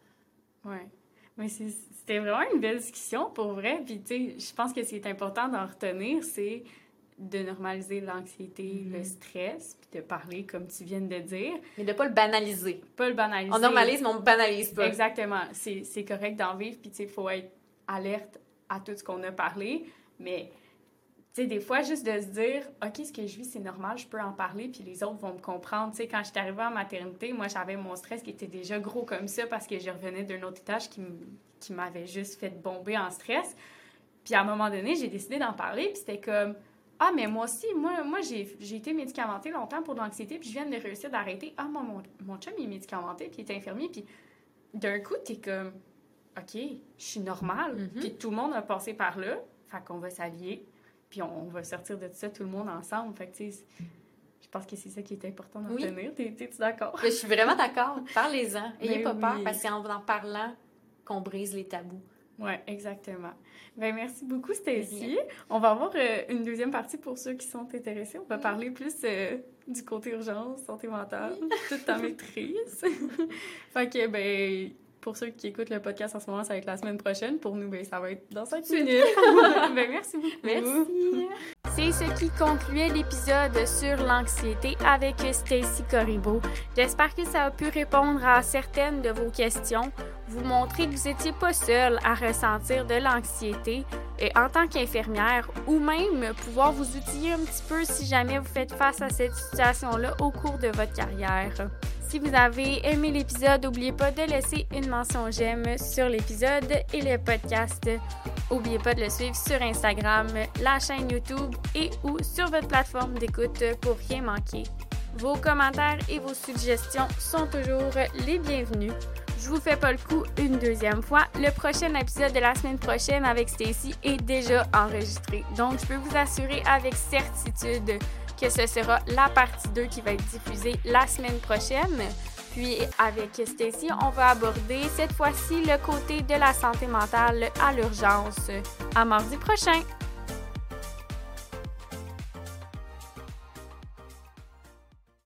Ouais. Mais c'était vraiment une belle discussion pour vrai. Puis, tu sais, je pense que ce qui est important d'en retenir, c'est de normaliser l'anxiété, Mhm. le stress, puis de parler comme tu viens de dire. Mais de ne pas le banaliser. Pas le banaliser. On normalise, mais on ne banalise pas. Exactement. C'est correct d'en vivre, puis il faut être alerte à tout ce qu'on a parlé. Mais, tu sais, des fois, juste de se dire, OK, ce que je vis, c'est normal, je peux en parler, puis les autres vont me comprendre. Tu sais, quand je suis arrivée en maternité, moi, j'avais mon stress qui était déjà gros comme ça parce que je revenais d'un autre étage qui m'avait juste fait bomber en stress. Puis à un moment donné, j'ai décidé d'en parler, puis c'était comme, ah, mais moi aussi, moi, moi j'ai j'ai été médicamentée longtemps pour de l'anxiété, puis je viens de réussir d'arrêter. Ah, moi, mon, mon chum, il est médicamenté, puis il est infirmier, puis d'un coup, t'es comme, OK, je suis normale, Mhm. puis tout le monde a passé par là, fait qu'on va s'allier, puis on, on va sortir de ça tout le monde ensemble. Fait que, tu sais, je pense que c'est ça qui est important d'en Oui. retenir. T'es- T'es-tu d'accord? Je suis vraiment d'accord. Parlez-en. Ayez Ben pas peur, parce que c'est en en parlant qu'on brise les tabous. Oui, exactement. Ben, merci beaucoup, Stacy. On va avoir euh, une deuxième partie pour ceux qui sont intéressés. On va Oui. parler plus euh, du côté urgence, santé mentale, toute ta maîtrise. fait que, ben, pour ceux qui écoutent le podcast en ce moment, ça va être la semaine prochaine. Pour nous, ben, ça va être dans cinq minutes. ben, merci beaucoup. Merci. C'est ce qui concluait l'épisode sur l'anxiété avec Stacy Corriveau. J'espère que ça a pu répondre à certaines de vos questions, vous montrer que vous n'étiez pas seul à ressentir de l'anxiété et en tant qu'infirmière ou même pouvoir vous outiller un petit peu si jamais vous faites face à cette situation-là au cours de votre carrière. Si vous avez aimé l'épisode, n'oubliez pas de laisser une mention j'aime sur l'épisode et le podcast. N'oubliez pas de le suivre sur Instagram, la chaîne YouTube et ou sur votre plateforme d'écoute pour rien manquer. Vos commentaires et vos suggestions sont toujours les bienvenus. Je vous fais pas le coup une deuxième fois. Le prochain épisode de la semaine prochaine avec Stacy est déjà enregistré. Donc, je peux vous assurer avec certitude que ce sera la partie 2 qui va être diffusée la semaine prochaine. Puis avec Stacy, on va aborder cette fois-ci le côté de la santé mentale à l'urgence. À mardi prochain!